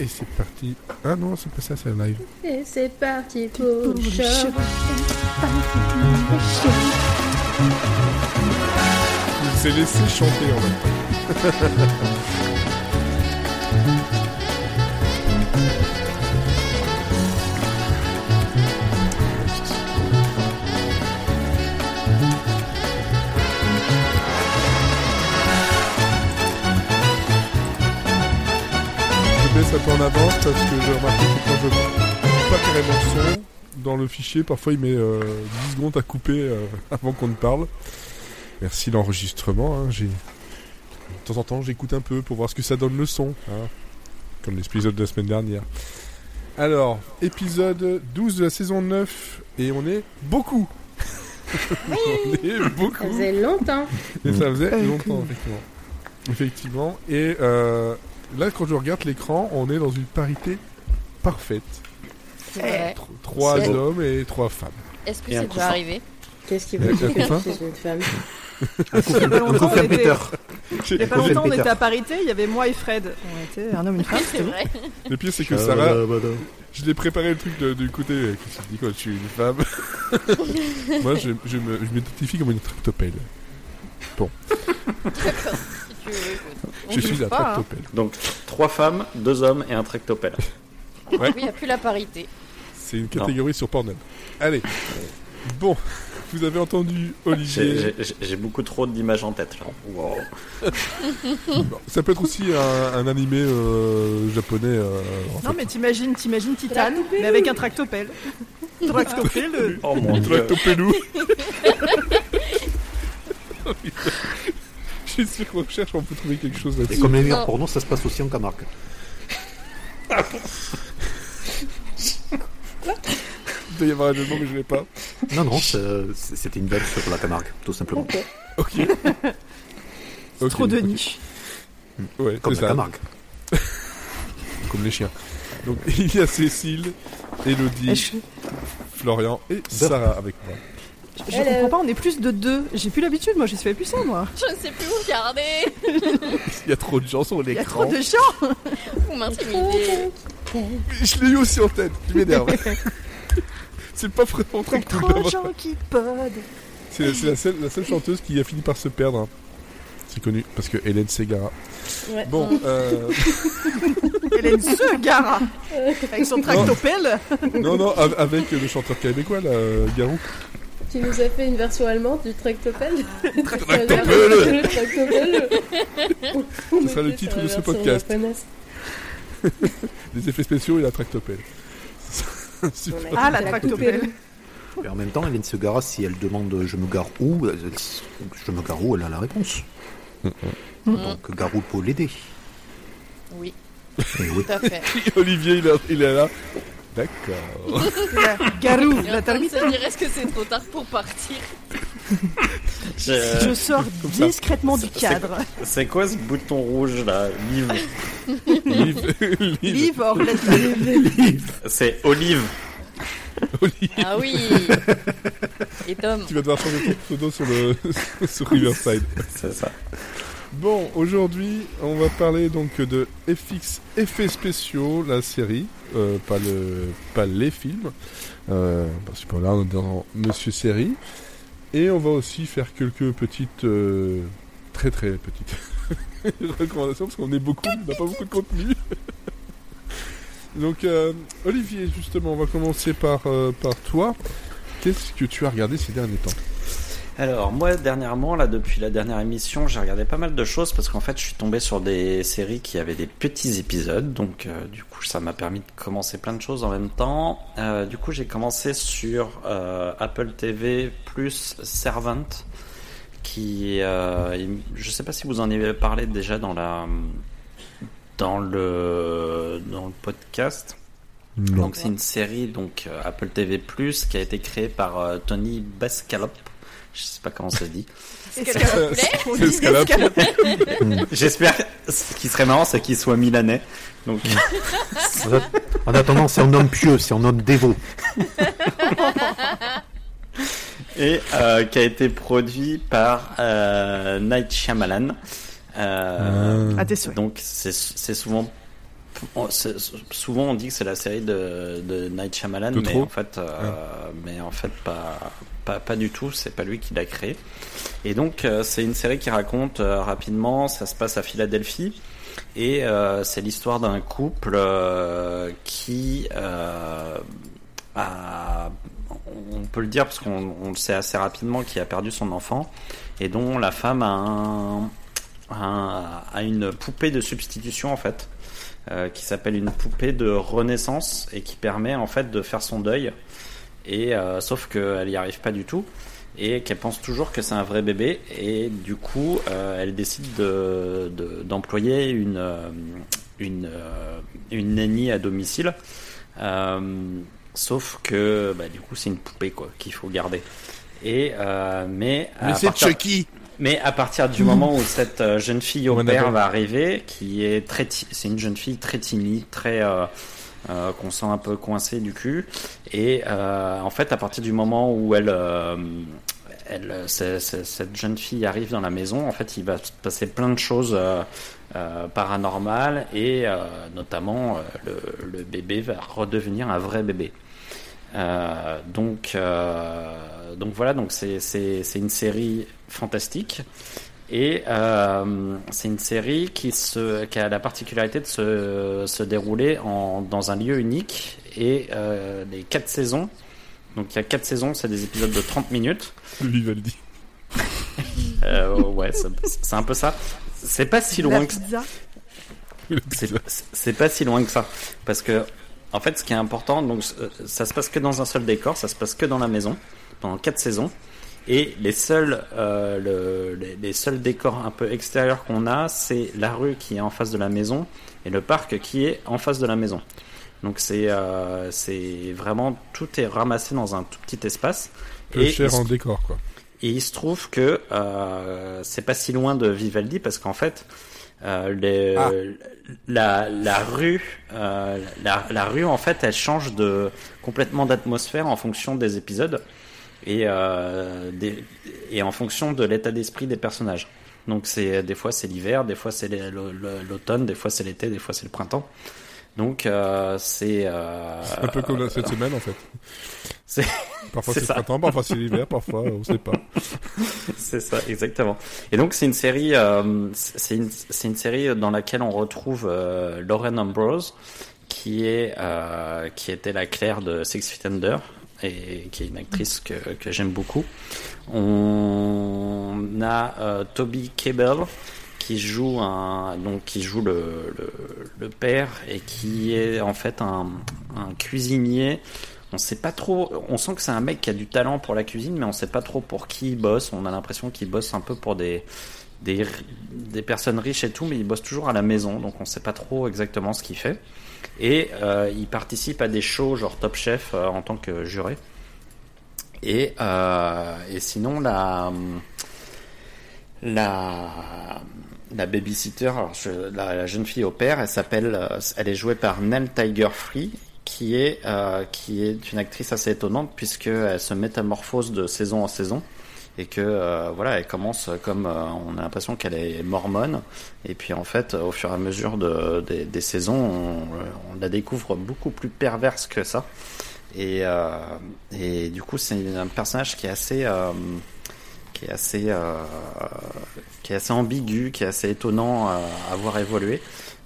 Et c'est parti. Ah non, c'est pas ça, c'est un live. Et c'est parti pour le show. Il s'est laissé chanter en même avance parce que j'ai remarqué que quand je coupe pas carrément le son dans le fichier, parfois il met euh, 10 secondes à couper euh, avant qu'on ne parle. Merci l'enregistrement. hein, j'ai... De temps en temps, j'écoute un peu pour voir ce que ça donne le son. hein, Comme l'épisode de la semaine dernière. Alors, épisode 12 de la saison 9. Et on est beaucoup. on est Ça beaucoup. faisait longtemps. Et ça faisait longtemps, effectivement. Effectivement. Et euh, là, quand je regarde l'écran, on est dans une parité parfaite. C'est vrai. Tro- Trois C'est hommes et trois femmes. Est-ce que Et un couffin. déjà arrivé Qu'est-ce qui veut dire un que couffin je suis une femme Il y a pas longtemps, on était, il y a pas J'ai- longtemps, on était à parité, il y avait moi et Fred. On était un homme et une femme, C'est c'était vrai. Le pire, c'est que Sarah, je l'ai préparé le truc de- du côté. euh, Qu'est-ce qu'il dit quand je suis une femme Moi, je, je me- je m'identifie comme une tractopelle. Si tu veux, écoute. On Je suis un pas, hein. tractopelle. Donc, trois femmes, deux hommes et un tractopelle. Oui, il n'y a plus la parité. C'est une catégorie sur Pornhub. Allez. Bon, vous avez entendu Olivier. J'ai beaucoup trop d'images en tête là. Wow. Bon, Ça peut être aussi un, un animé euh, japonais. euh, en Non fait. mais t'imagines, t'imagines Titan, mais avec un tractopelle. Tractopelle, Oh mon dieu. Tractopelou. Suis sûr qu'on cherche, on peut trouver quelque chose Et là-dessus. comme les meilleurs Non. pornos, ça se passe aussi en Camargue. Il doit y avoir un élément que je n'ai pas. Non, non, c'était une belle sur la Camargue, tout simplement. Ok. Ok. Ok, trop de ok. niche. Ouais, Comme la ça. Camargue. Comme les chiens. Donc il y a Cécile, Et Elodie, Je, Florian et Sarah avec moi. Je Hello. comprends pas, on est plus de deux. J'ai plus l'habitude, moi, je fais plus ça, moi. Je ne sais plus où regarder. Il y a trop de gens sur Il y a trop l'écran. de gens. Vous m'intimidez. Je l'ai eu aussi en tête. Tu m'énerves. c'est pas vraiment Il y a très cool trop de gens qui podent. C'est la seule, la seule chanteuse qui a fini par se perdre. hein. C'est connu parce que Hélène Ségara. Ouais. Bon, euh, Hélène Segara avec son tractopelle. non, non, av- avec le chanteur québécois, là, euh, Garou. Tu nous as fait une version allemande du tractopelle Tractopelle. Le tractopelle Ce sera le titre de ce podcast. Des effets spéciaux et la tractopelle. Ah, la tractopelle. Et en même temps, Hélène Segara, si elle demande je me gare où, elle- je me gare où, elle a la réponse. Donc Garou peut l'aider. Oui, Et oui. tout à fait. Olivier, il est là. D'accord. La Garou, la termite. dire est-ce que c'est trop tard pour partir Je- Je sors ça. discrètement du cadre. C'est quoi ce bouton rouge là Livre. Livre. Livre. Livre, or, let's- C'est Olive. Olivier, Ah oui Et Tom tu vas devoir changer ton pseudo sur, le, sur Riverside. C'est ça. Bon, aujourd'hui, on va parler donc de FX Effets spéciaux, la série, euh, pas, le, pas les films. Euh, parce que là, on est dans Monsieur Série. Et on va aussi faire quelques petites, euh, très très petites recommandations, parce qu'on est beaucoup, on n'a pas beaucoup de contenu. donc, Olivier, justement, on va commencer par, par toi. Qu'est-ce que tu as regardé ces derniers temps? Alors moi dernièrement là depuis la dernière émission j'ai regardé pas mal de choses parce qu'en fait je suis tombé sur des séries qui avaient des petits épisodes donc euh, du coup ça m'a permis de commencer plein de choses en même temps. Euh, du coup j'ai commencé sur euh, Apple TV plus Servant qui je sais pas si vous en avez parlé déjà dans la dans le dans le podcast. Donc c'est une série donc Apple TV Plus qui a été créée par Tony Bascalop. Je sais pas comment ça se dit. Escalope. J'espère. Ce qui serait marrant, c'est qu'il soit milanais. Donc En attendant, c'est un homme pieux, c'est un homme dévot. et euh, qui a été produit par euh, Night Shyamalan. Euh, souhaits. Donc c'est souvent souvent on dit que c'est la série de, de Night Shyamalan, De mais trop. en fait, euh, mais en fait pas, pas, du tout. C'est pas lui qui l'a créé. Et donc euh, c'est une série qui raconte euh, rapidement. Ça se passe à Philadelphie. Et euh, c'est l'histoire d'un couple qui a, on peut le dire parce qu'on on le sait assez rapidement, qui a perdu son enfant et dont la femme a, un- un- a une poupée de substitution en fait, qui s'appelle une poupée de renaissance et qui permet en fait de faire son deuil. Et euh, sauf qu'elle y arrive pas du tout. Et qu'elle pense toujours que c'est un vrai bébé. Et du coup euh, elle décide de- de- d'employer une euh, une une nanny à domicile. Euh, sauf que bah, du coup c'est une poupée quoi qu'il faut garder. Et mais à Mais c'est partir- Chucky. mais à partir du moment où cette jeune fille au père va arriver, qui est très, c'est une jeune fille très timide, très euh, qu'on sent un peu coincée du cul, et euh, en fait à partir du moment où elle, euh, cette jeune fille arrive dans la maison, en fait il va se passer plein de choses paranormales et notamment le, bébé va redevenir un vrai bébé. Donc, donc voilà, donc c'est une série fantastique et euh, c'est une série qui se qui a la particularité de se se dérouler en dans un lieu unique et euh, les quatre saisons. Donc il y a quatre saisons, c'est des épisodes de 30 minutes. Le Vivaldi. Euh, ouais, c'est un peu ça. C'est pas si La loin que c'est pizza. c'est pas si loin que ça parce que en fait ce qui est important donc euh, ça se passe que dans un seul décor ça se passe que dans la maison pendant quatre saisons et les seuls euh, le- les, les seuls décors un peu extérieurs qu'on a c'est la rue qui est en face de la maison et le parc qui est en face de la maison donc c'est euh, c'est vraiment tout est ramassé dans un tout petit espace Peu et cher il se- en décor, quoi. et il se trouve que euh, c'est pas si loin de Vivaldi parce qu'en fait, euh, les- Ah. la, la rue, euh, la, la rue en fait, elle change de complètement d'atmosphère en fonction des épisodes et euh, des, et en fonction de l'état d'esprit des personnages. Donc c'est des fois c'est l'hiver, des fois c'est l'automne, des fois c'est l'été, des fois c'est le printemps. Donc euh, c'est euh, Un peu comme là, cette semaine, en fait. c'est- Parfois c'est le printemps, parfois c'est l'hiver, parfois on sait pas. C'est ça, exactement. Et donc c'est une série, euh, c'est une, une série dans laquelle on retrouve Lauren Ambrose, qui est qui était la Claire de Six Feet Under et qui est une actrice que, j'aime beaucoup. On a euh, Toby Kebbell qui joue donc qui joue le, père et qui est en fait un, cuisinier on sait pas trop. On sent que c'est un mec qui a du talent pour la cuisine, mais on sait pas trop pour qui il bosse. On a l'impression qu'il bosse un peu pour des, des personnes riches et tout, mais il bosse toujours à la maison, donc on sait pas trop exactement ce qu'il fait. Et euh, il participe à des shows genre Top Chef euh, en tant que juré. Et euh, sinon la la babysitter, la, jeune fille au père, elle s'appelle, elle est jouée par Nell Tiger Free, qui est qui est une actrice assez étonnante puisque elle se métamorphose de saison en saison et que euh, voilà, elle commence comme euh, on a l'impression qu'elle est mormone et puis en fait, au fur et à mesure de, des, saisons, on, la découvre beaucoup plus perverse que ça. Et, euh, du coup, c'est un personnage qui est assez qui est assez qui est assez ambigu, qui est assez étonnant à voir évoluer.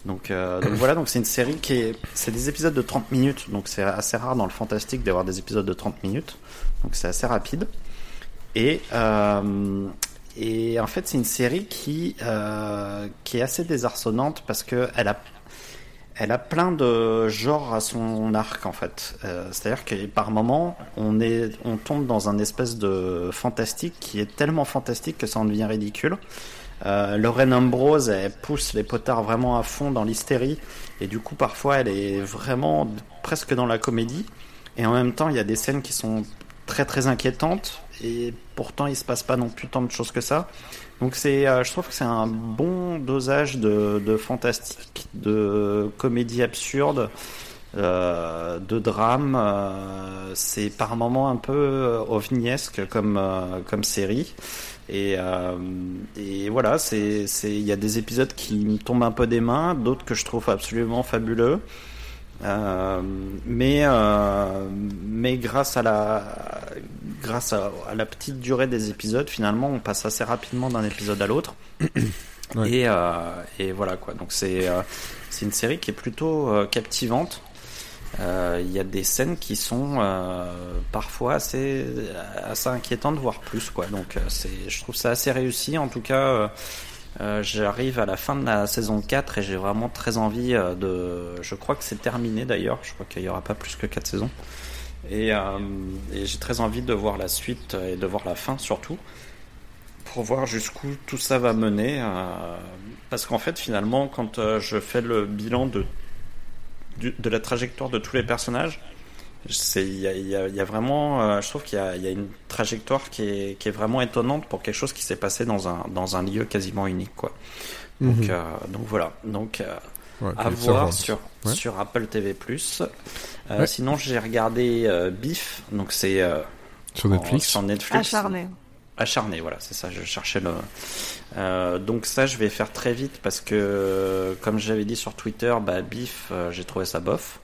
Donc, donc voilà, donc c'est une série qui est c'est des épisodes de 30 minutes, donc c'est assez rare dans le fantastique d'avoir des épisodes de 30 minutes. Donc c'est assez rapide. Et euh, et en fait, c'est une série qui euh, qui est assez désarçonnante parce que elle a elle a plein de genres à son arc en fait. Euh, C'est-à-dire que par moment, on est, on tombe dans un espèce de fantastique qui est tellement fantastique que ça en devient ridicule. Euh, Lorraine Ambrose, elle pousse les potards vraiment à fond dans l'hystérie et du coup parfois elle est vraiment presque dans la comédie. Et en même temps, il y a des scènes qui sont très très inquiétantes et pourtant il se passe pas non plus tant de choses que ça. Donc c'est, euh, je trouve que c'est un bon dosage de, fantastique, de comédie absurde, euh, de drame. euh, c'est par moments un peu ovniesque comme comme série. Et, et voilà, c'est, c'est, il y a des épisodes qui me tombent un peu des mains, d'autres que je trouve absolument fabuleux. Mais mais grâce à la grâce à, à la petite durée des épisodes, finalement, on passe assez rapidement d'un épisode à l'autre. Ouais. Et, euh, et voilà quoi. Donc c'est euh, c'est une série qui est plutôt euh, captivante. Il y a des scènes qui sont parfois assez assez inquiétantes, voire plus quoi. Donc c'est je trouve ça assez réussi. En tout cas, j'arrive à la fin de la saison 4 et j'ai vraiment très envie de. Je crois que c'est terminé d'ailleurs. Je crois qu'il y aura pas plus que 4 saisons. Et, euh, et j'ai très envie de voir la suite et de voir la fin surtout pour voir jusqu'où tout ça va mener. euh, parce qu'en fait, finalement, quand euh, je fais le bilan de, du- de la trajectoire de tous les personnages, il y a, y y vraiment, je trouve qu'il y a, il y a une trajectoire qui est, qui est vraiment étonnante pour quelque chose qui s'est passé dans un, dans un lieu quasiment unique, quoi. Donc, Mhm. euh, donc voilà. Donc, Ouais, à voir sur, Ouais. sur Apple TV+. Euh, Ouais. Sinon, j'ai regardé euh, Beef, donc c'est euh, Sur en- Netflix. sur Netflix. Acharné. Acharné, voilà, c'est ça, je cherchais le. Euh, donc ça, je vais faire très vite parce que, comme j'avais dit sur Twitter, bah, Beef, euh, j'ai trouvé ça bof.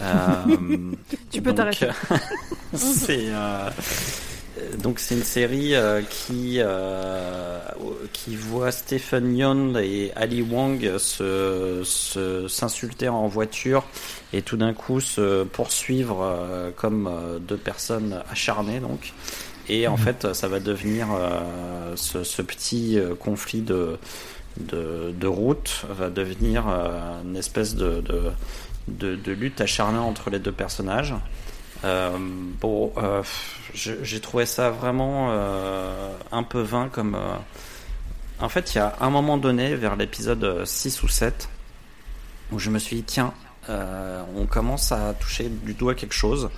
Euh, Tu peux t'arrêter. c'est euh, donc c'est une série euh, qui euh, qui voit Stephen Yeun et Ali Wang se s'insulter en voiture et tout d'un coup se poursuivre euh, comme deux personnes acharnées donc et en fait ça va devenir ce, ce petit conflit de de, de route va devenir une espèce de, de, de, de lutte acharnée entre les deux personnages. Euh, bon, euh, j'ai trouvé ça vraiment euh, un peu vain comme. euh, En fait, il y a un moment donné, vers l'épisode 6 ou 7, où je me suis dit, tiens, euh, on commence à toucher du doigt quelque chose.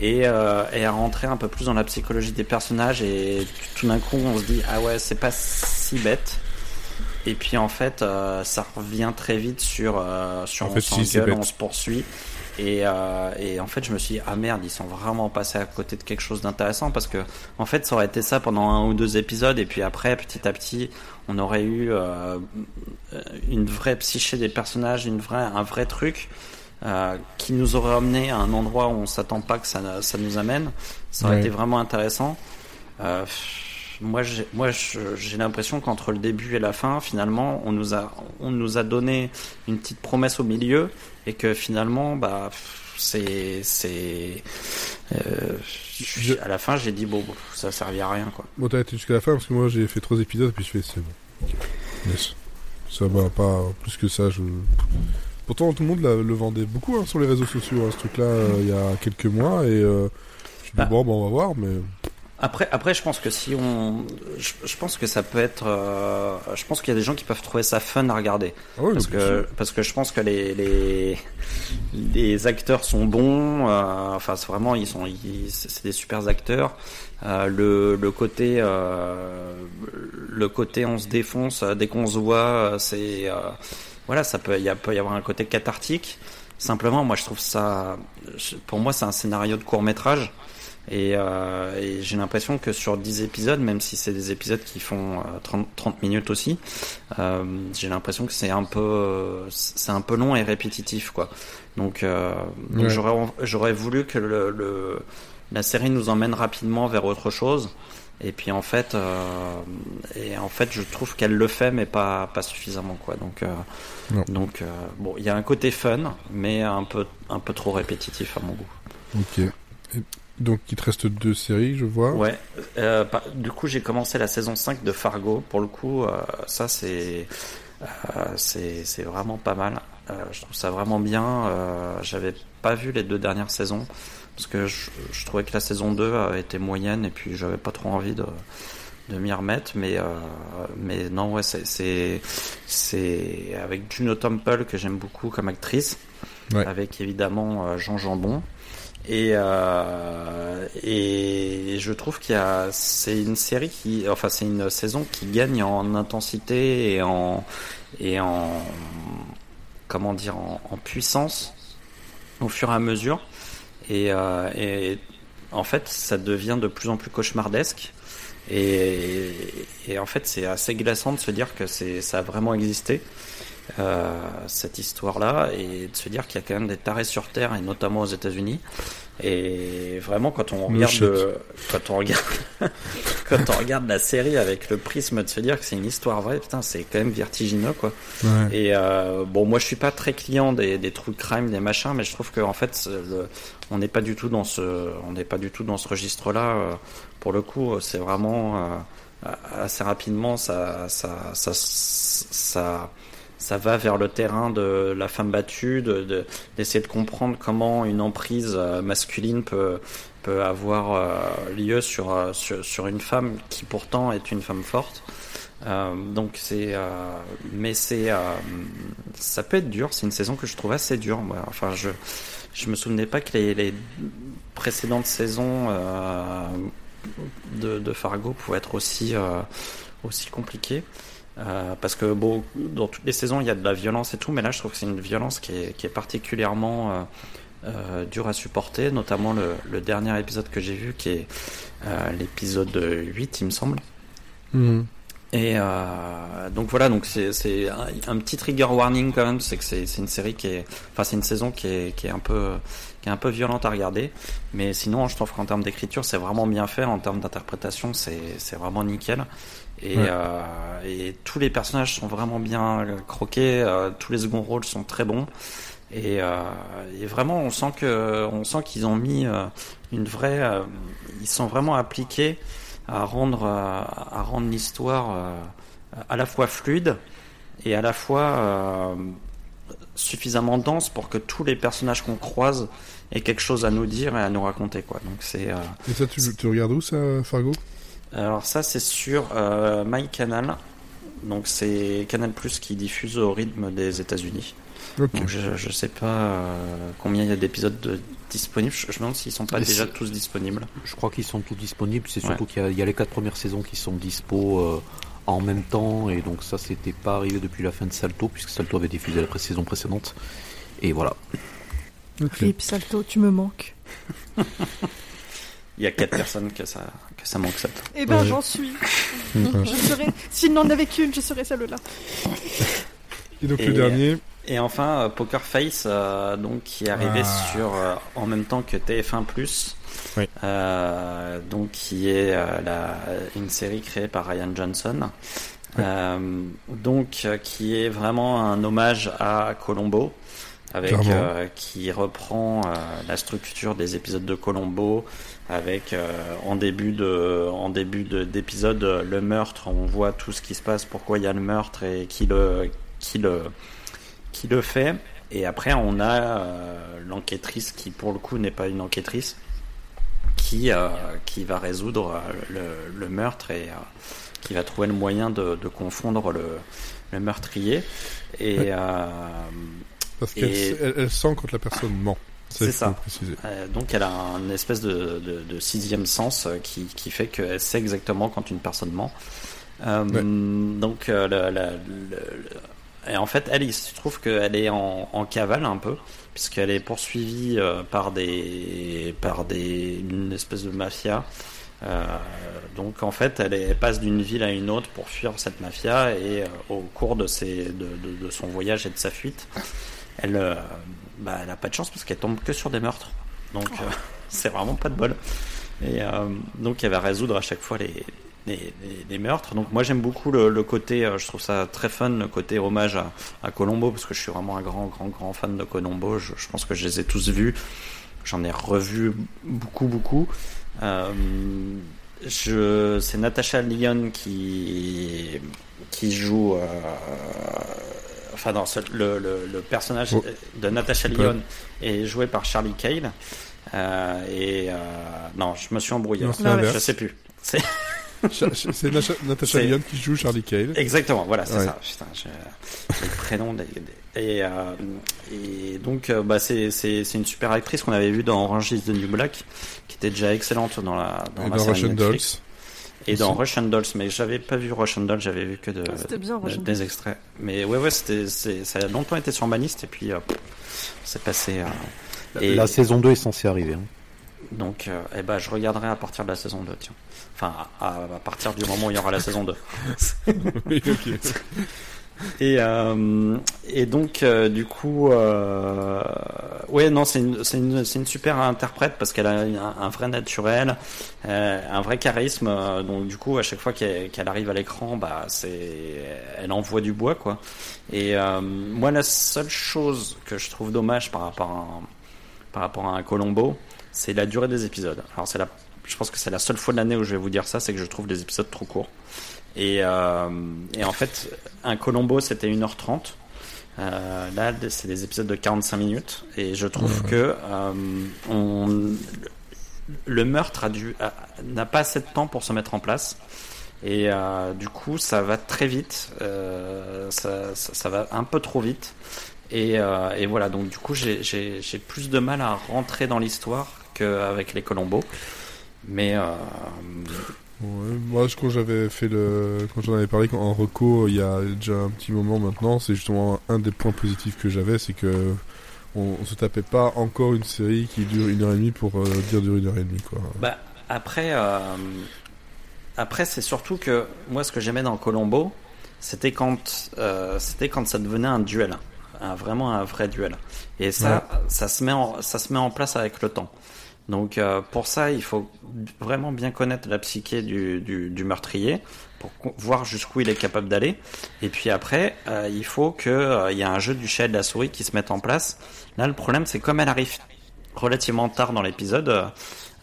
Et, euh, et à rentrer un peu plus dans la psychologie des personnages et tout d'un coup on se dit ah ouais c'est pas si bête et puis en fait, euh, ça revient très vite sur euh, sur En on s'engueule, on se poursuit. Et, euh, et en fait, je me suis dit ah merde, ils sont vraiment passés à côté de quelque chose d'intéressant parce que en fait, ça aurait été ça pendant un ou deux épisodes et puis après, petit à petit, on aurait eu euh, une vraie psyché des personnages, une vraie un vrai truc. euh, qui nous aurait amené à un endroit où on s'attend pas que ça, ça nous amène, ça aurait Ouais. été vraiment intéressant. Euh, moi, j'ai, moi, j'ai l'impression qu'entre le début et la fin, finalement, on nous a, on nous a donné une petite promesse au milieu et que finalement, bah, c'est, c'est, euh, Je- à la fin, j'ai dit bon, bon, ça servait à rien, quoi. Bon, t'as été jusqu'à la fin parce que moi j'ai fait trois épisodes puis je fais c'est bon. Yes. Ça va pas plus que ça. Je... Pourtant tout le monde la- le vendait beaucoup hein, sur les réseaux sociaux hein, ce truc-là euh, il y a quelques mois et euh, je me Bah. dis bon, bon on va voir mais Après, après, je pense que si on, je, je pense que ça peut être, euh, je pense qu'il y a des gens qui peuvent trouver ça fun à regarder. ouais, parce que sûr. parce que je pense que les les, les acteurs sont bons euh, enfin c'est vraiment ils sont c'est des super acteurs Euh, le le côté le côté on se défonce dès qu'on se voit c'est voilà ça peut il y peut y avoir un côté cathartique simplement moi je trouve ça pour moi c'est un scénario de court métrage et, euh, et j'ai l'impression que sur 10 épisodes, même si c'est des épisodes qui font euh, 30, 30 minutes aussi, euh, j'ai l'impression que c'est un peu euh, c'est un peu long et répétitif quoi. Donc, euh, donc Ouais. j'aurais j'aurais voulu que le, le la série nous emmène rapidement vers autre chose. Et puis en fait, euh, et en fait, je trouve qu'elle le fait, mais pas pas suffisamment quoi. Donc euh, euh, bon, il y a un côté fun, mais un peu un peu trop répétitif à mon goût. Ok. Donc il te reste deux séries je vois. Ouais. Euh, bah, du coup, j'ai commencé la saison 5 de Fargo. Pour le coup, euh, ça c'est euh, c'est c'est vraiment pas mal. Je trouve ça vraiment bien. J'avais pas vu les deux dernières saisons parce que je, je trouvais que la saison 2 euh, était moyenne et puis j'avais pas trop envie de de m'y remettre mais euh, mais non ouais c'est c'est c'est avec Juno Temple que j'aime beaucoup comme actrice Ouais. avec évidemment Jean Jambon et euh, et je trouve qu'il y a c'est une série qui enfin c'est une saison qui gagne en intensité et en et en comment dire en, en puissance au fur et à mesure et, euh, et en fait ça devient de plus en plus cauchemardesque Et, et en fait, c'est assez glaçant de se dire que c'est ça a vraiment existé. Euh, cette histoire-là et de se dire qu'il y a quand même des tarés sur Terre et notamment aux États-Unis. Et vraiment, quand on regarde, le- quand on regarde, quand on regarde la série avec le prisme de se dire que c'est une histoire vraie, putain, c'est quand même vertigineux, quoi. Ouais. Et euh, bon, moi, je suis pas très client des, des true crime, des machins, mais je trouve que en fait, le- on n'est pas du tout dans ce, on n'est pas du tout dans ce registre-là. euh, Pour le coup, c'est vraiment euh, assez rapidement, ça, ça, ça, ça, ça va vers le terrain de la femme battue, de, de- d'essayer de comprendre comment une emprise euh, masculine peut peut avoir euh, lieu sur, euh, sur sur une femme qui pourtant est une femme forte. Donc c'est, mais c'est, ça peut être dur. C'est une saison que je trouve assez dure. Moi. Enfin, je, je me souvenais pas que les, les précédentes saisons de, de Fargo pouvaient être aussi, aussi compliquées. Euh, parce que bon, dans toutes les saisons, il y a de la violence et tout, mais là, je trouve que c'est une violence qui est, qui est particulièrement euh, euh, dure à supporter, notamment le, le dernier épisode que j'ai vu, qui est l'épisode 8, il me semble. Mhm. Et donc voilà, donc c'est un, un petit trigger warning quand même, c'est que c'est une série qui est, enfin c'est une saison qui est qui est un peu qui est un peu violente à regarder, mais sinon je trouve qu'en termes d'écriture c'est vraiment bien fait, en termes d'interprétation c'est vraiment nickel. Et, Ouais. euh, et tous les personnages sont vraiment bien croqués, euh, tous les seconds rôles sont très bons. Et, euh, et vraiment, on sent que, on sent qu'ils ont mis euh, une vraie, euh, ils sont vraiment appliqués à rendre, euh, à rendre l'histoire euh, à la fois fluide et à la fois euh, suffisamment dense pour que tous les personnages qu'on croise aient quelque chose à nous dire et à nous raconter, quoi. Donc c'est, euh, Et ça, tu, tu regardes où ça, Fargo? Alors ça c'est sur euh, MyCanal. Donc c'est Canal Plus qui diffuse au rythme des États-Unis. Donc je, je sais pas euh, combien il y a d'épisodes de- disponibles. Je, je me demande s'ils sont pas Mais déjà tous disponibles. Je crois qu'ils sont tous disponibles. C'est Ouais. surtout qu'il y, a- il y a les quatre premières saisons qui sont dispo euh, en même temps. Et donc ça, c'était pas arrivé depuis la fin de Salto, puisque Salto avait diffusé la pré- saison précédente. Et voilà. Ok. Rip Salto, tu me manques. Il y a quatre personnes que ça que ça manque ça. Eh ben, Ouais. j'en suis. Je serais... S'il n'en avait qu'une, je serais celle-là. Et donc Et- le dernier, Et enfin euh, Poker Face euh, donc qui est arrivé Ah. sur euh, en même temps que TF1 Plus. Oui. Euh, donc qui est euh, la, une série créée par Ryan Johnson. Euh, donc euh, qui est vraiment un hommage à Colombo avec euh, qui reprend euh, la structure des épisodes de Colombo avec euh, en début de en début de- d'épisode euh, le meurtre. On voit tout ce qui se passe pourquoi il y a le meurtre et qui le qui le qui le fait. Et après on a euh, l'enquêtrice qui pour le coup n'est pas une enquêtrice qui euh, qui va résoudre le, le meurtre et qui va trouver le moyen de, de confondre le, le meurtrier. Et parce qu'elle sent quand la personne ment. C'est ça. Euh, donc elle a un espèce de, de, de sixième sens euh, qui, qui fait qu'elle sait exactement quand une personne ment. Euh, Donc et en fait elle il se trouve qu'elle est en, en cavale un peu puisqu'elle est poursuivie par des par des une espèce de mafia. Euh, donc en fait elle, est- elle passe d'une ville à une autre pour fuir cette mafia et euh, au cours de, ses, de, de, de son voyage et de sa fuite elle, euh, bah, elle a pas de chance parce qu'elle tombe que sur des meurtres. Donc euh, c'est vraiment pas de bol. Et euh, donc elle va résoudre à chaque fois les, les, les- les meurtres. Donc moi j'aime beaucoup le, le côté, euh, je trouve ça très fun, le côté hommage à, à Colombo parce que je suis vraiment un grand grand grand fan de Colombo. Je, je pense que je les ai tous vus. J'en ai revu beaucoup beaucoup. Euh, je, c'est Natasha Lyon qui qui joue. Enfin non, ce- le, le, le personnage Oh. de Natasha. Lyon est joué par Charlie Cale. Euh, et euh, non, je me suis embrouillé. Non, je sais plus. C'est Natasha, Lyon qui joue Charlie Cale. exactement, voilà, c'est Ouais. ça. Putain, j'ai le prénom. des- des- et, euh, et donc, euh, bah, c'est c'est c'est une super actrice qu'on avait vue dans Orange is the New Black, qui était déjà excellente dans la dans Et la dans série Russian Netflix. Dolls. Et dans aussi. Russian Dolls, mais j'avais pas vu Russian Dolls, j'avais vu que de, Ah, bien, de- des extraits. Mais ouais, ouais, c'était, c'est, ça a longtemps été sur ma liste et puis euh, c'est passé. euh, Et- La saison 2 est censée arriver. hein. Donc, euh, eh ben, je regarderai à partir de la saison 2, tiens. Enfin, à, à partir du moment où il y aura la saison 2. Oui, ok. Et, euh, et donc, euh, du coup, euh, ouais, non, c'est une, super interprète parce qu'elle a un, vrai naturel, euh, un vrai charisme. donc, du coup, à chaque fois qu'elle, arrive à l'écran, bah, elle envoie du bois, quoi. Et moi, la seule chose que je trouve dommage par rapport à, un- par rapport à Colombo, c'est la durée des épisodes. Alors, la, je pense que c'est la seule fois de l'année où je vais vous dire ça, c'est que je trouve les épisodes trop courts. Et, euh, et en fait, un Colombo, c'était 1h30. Euh, là, c'est des épisodes de 45 minutes. Et je trouve que euh, on, le meurtre a dû, a- n'a pas assez de temps pour se mettre en place. Et euh, du coup, ça va très vite. euh, ça, ça, ça va un peu trop vite. Et, euh, et voilà, donc du coup, j'ai- j'ai j'ai plus de mal à rentrer dans l'histoire qu'avec les Colombos. Mais euh, Ouais, moi, je- quand j'avais fait le, quand j'en avais parlé en reco il y a déjà un petit moment maintenant, c'est justement un des points positifs que j'avais, c'est que on, on se tapait pas encore une série qui dure une heure et demie pour euh, dire dure une heure et demie, quoi. Bah, après, euh, après c'est surtout que moi, ce que j'aimais dans Colombo, c'était quand, euh, c'était quand ça devenait un duel, un, vraiment un vrai duel. Et ça, ça se met en, ça se met en place avec le temps. Donc euh, pour ça, il faut vraiment bien connaître la psyché du, du, du meurtrier pour voir jusqu'où il est capable d'aller. Et puis après, euh, il faut que euh, il y a un jeu du chat et de la souris qui se mette en place. Là, le problème, c'est comme elle arrive relativement tard dans l'épisode, euh,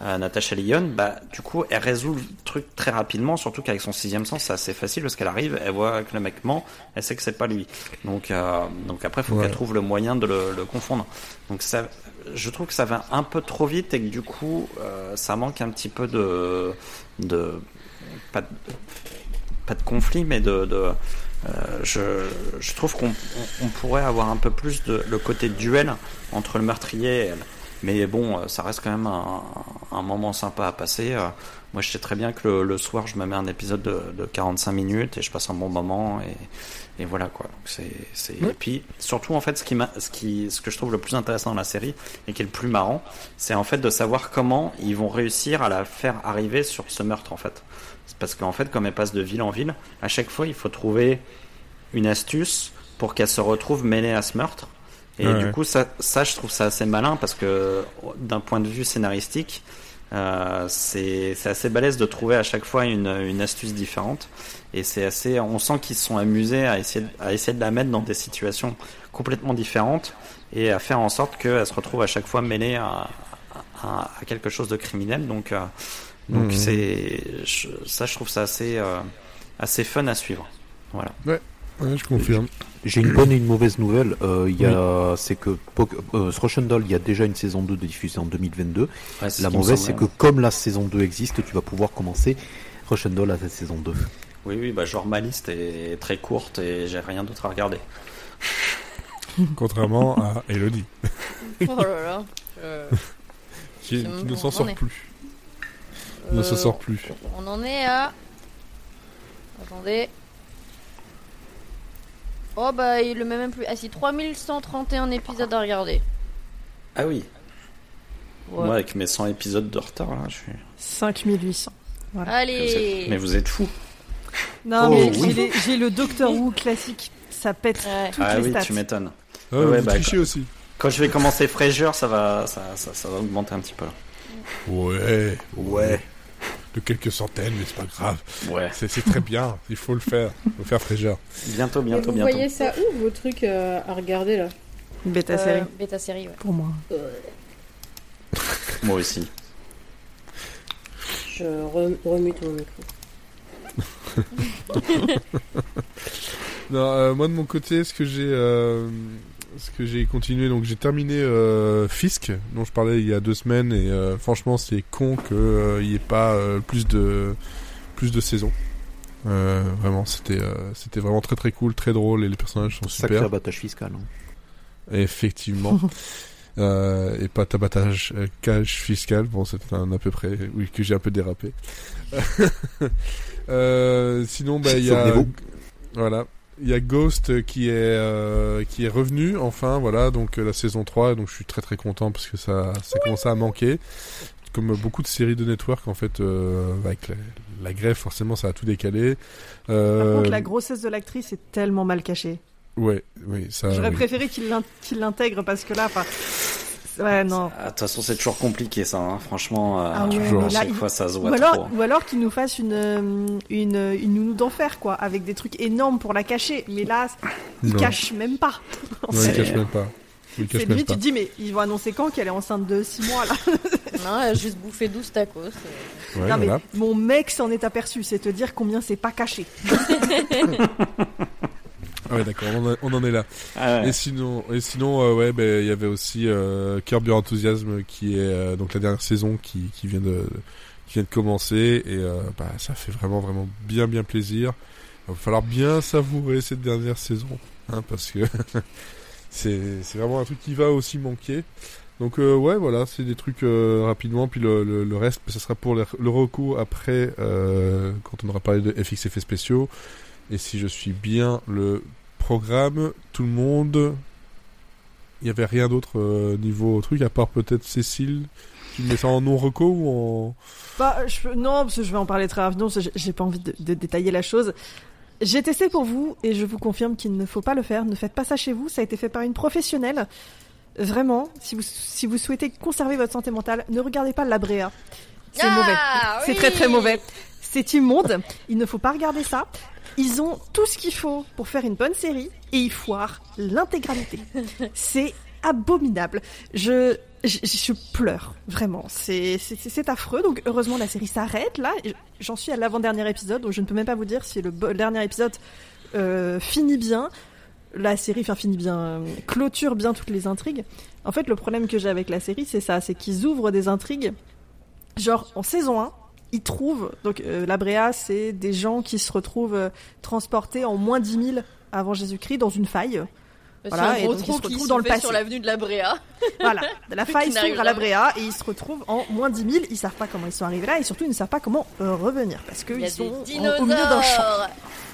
euh, Natasha Lyon, bah du coup, elle résout le truc très rapidement, surtout qu'avec son sixième sens, c'est assez facile parce qu'elle arrive, elle voit que le mec ment, elle sait que c'est pas lui. Donc, euh, donc après, faut Ouais. qu'elle trouve le moyen de le, le confondre. Donc ça, je trouve que ça va un peu trop vite et que du coup, euh, ça manque un petit peu de, de pas de, pas de conflit, mais de, euh, je, je trouve qu'on on, on pourrait avoir un peu plus de le côté duel entre le meurtrier et elle. Mais bon, euh, ça reste quand même un moment sympa à passer. Moi, je sais très bien que le, le soir, je me mets un épisode de, de 45 minutes et je passe un bon moment et, et voilà quoi. Donc c'est, c'est... Et puis surtout en fait, ce qui, m'a, ce qui, ce que je trouve le plus intéressant dans la série et qui est le plus marrant, c'est en fait de savoir comment ils vont réussir à la faire arriver sur ce meurtre en fait. C'est parce qu'en fait, comme elle passe de ville en ville, à chaque fois, il faut trouver une astuce pour qu'elle se retrouve mêlée à ce meurtre. Et Ouais, du coup, ça, ça, je trouve ça assez malin parce que d'un point de vue scénaristique, euh, c'est assez balèze de trouver à chaque fois une, une astuce différente. Et c'est assez, on sent qu'ils se sont amusés à essayer, de- à essayer de la mettre dans des situations complètement différentes et à faire en sorte qu'elle se retrouve à chaque fois mêlée à, à, à quelque chose de criminel. Donc, euh, donc Mhm. c'est ça, je trouve ça assez, euh, assez fun à suivre. Voilà. Ouais, je confirme. J'ai une bonne et une mauvaise nouvelle. Euh, il y a, c'est que euh, Doll, il y a déjà une saison 2 de diffusée en 2022. Ouais, c'est ce La mauvaise, c'est que comme la saison 2 existe, tu vas pouvoir commencer Russian Doll à la saison 2. Oui, oui, bah, genre ma liste est très courte et j'ai rien d'autre à regarder. Contrairement à Elodie, Oh là là. Euh, qui, ne s'en en sort est. plus. Ne s'en sort plus. On en est à. Attendez. Oh bah il le met même plus. Ah si, 3131 épisodes à regarder. Ah oui, Ouais. moi avec mes 100 épisodes de retard, là, je suis. 5800. Mais vous Allez êtes, mais vous êtes fous. Non, Oh, mais oui. j'ai le Doctor Who classique. Ça pète Ouais. toutes ah les oui, stats. tu m'étonnes. Ah, ouais, vous bah, trichez aussi. Quand je vais commencer Frasier, ça va, ça, ça, ça va augmenter un petit peu. Ouais, Ouais. De quelques centaines, mais c'est pas grave. Ouais. C'est très bien, il faut le faire. Il faut faire Frasier. Bientôt, bientôt, vous bientôt. voyez ça où, vos trucs euh, à regarder là? Une bêta Euh, série. Bêta série, ouais. Pour moi. Moi aussi. Je rem- remute mon micro. Non, euh, moi de mon côté, ce que j'ai, euh, ce que j'ai continué, donc j'ai terminé euh, Fisk, dont je parlais il y a deux semaines, et euh, franchement c'est con qu'il n'y ait pas euh, plus de plus de saisons. Euh, vraiment, c'était euh, c'était vraiment très très cool, très drôle, et les personnages sont Sacré super. abattage fiscal. hein. Effectivement. Euh, et pas tabatage euh, cash fiscal. Bon, c'est un à peu près, oui, que j'ai un peu dérapé. euh, sinon, bah, il y a, voilà. Il y a Ghost qui est, euh, qui est revenu, enfin, voilà, donc euh, la saison 3, donc je suis très très content parce que ça, ça commençait à manquer. comme beaucoup de séries de network en fait, euh, avec la, la grève forcément ça a tout décalé. Par Euh, contre, la grossesse de l'actrice est tellement mal cachée. Ouais, oui, ça. J'aurais oui. préféré qu'il l'in- qu'il l'intègre parce que là, enfin. Ouais, non. Ah, De toute façon, c'est toujours compliqué ça. hein. Franchement, euh, Ah ouais, toujours. à là, chaque il- fois, ça se Ou voit alors, trop. ou alors qu'il nous fasse une, euh, une, une nounou d'enfer, quoi, avec des trucs énormes pour la cacher. Mais là, il Non. cache même pas. Non, il cache même pas. C'est pas. tu te dis, mais ils vont annoncer quand qu'elle est enceinte de 6 mois, là Non, elle a juste bouffé 12 tacos. euh. Ouais, Non, mais voilà. mon mec s'en est aperçu, c'est te dire combien c'est pas caché. Ah ouais, d'accord, on, en- on en est là. Ah ouais. Et sinon, et sinon, euh, ouais, ben il y avait aussi euh, Curb Your Enthusiasm qui est euh, donc la dernière saison qui, qui vient de qui vient de commencer et euh, bah ça fait vraiment vraiment bien bien plaisir. Il va falloir bien savourer cette dernière saison, hein, parce que c'est c'est vraiment un truc qui va aussi manquer. Donc euh, ouais, voilà, c'est des trucs euh, rapidement, puis le, le, le reste, ça sera pour le, le recours après euh, quand on aura parlé de FX effets spéciaux. Et si je suis bien le programme, tout le monde. Il y avait rien d'autre euh, niveau truc, à part peut-être Cécile. Tu mets ça en non-reco ou en. Bah, je, non, parce que je vais en parler très rapidement, j'ai- pas envie de, de détailler la chose. J'ai testé pour vous et je vous confirme qu'il ne faut pas le faire. Ne faites pas ça chez vous. Ça a été fait par une professionnelle. Vraiment, si vous, si vous souhaitez conserver votre santé mentale, ne regardez pas la Bréa. C'est Ah, mauvais. C'est très très mauvais. C'est immonde. Il ne faut pas regarder ça. Ils ont tout ce qu'il faut pour faire une bonne série et ils foirent l'intégralité. C'est abominable. Je, je, je pleure, vraiment. C'est, affreux. Donc, heureusement, la série s'arrête là. J'en suis à l'avant-dernier épisode, donc je ne peux même pas vous dire si le, dernier épisode euh, finit bien. La série, enfin, finit bien, euh, clôture bien toutes les intrigues. En fait, le problème que j'ai avec la série, c'est ça c'est qu'ils ouvrent des intrigues. Genre, en saison 1, ils trouvent. Donc, euh, la Bréa, c'est des gens qui se retrouvent euh, transportés en moins 10 000 avant Jésus-Christ dans une faille. Voilà, c'est et donc ils se qui retrouvent se dans le passé. sur l'avenue de la Bréa. Voilà, la faille s'ouvre à la. Bréa et ils se retrouvent en moins 10 000. Ils savent pas comment ils sont arrivés là et surtout ils ne savent pas comment euh, revenir parce qu'ils a sont en- au milieu d'un champ.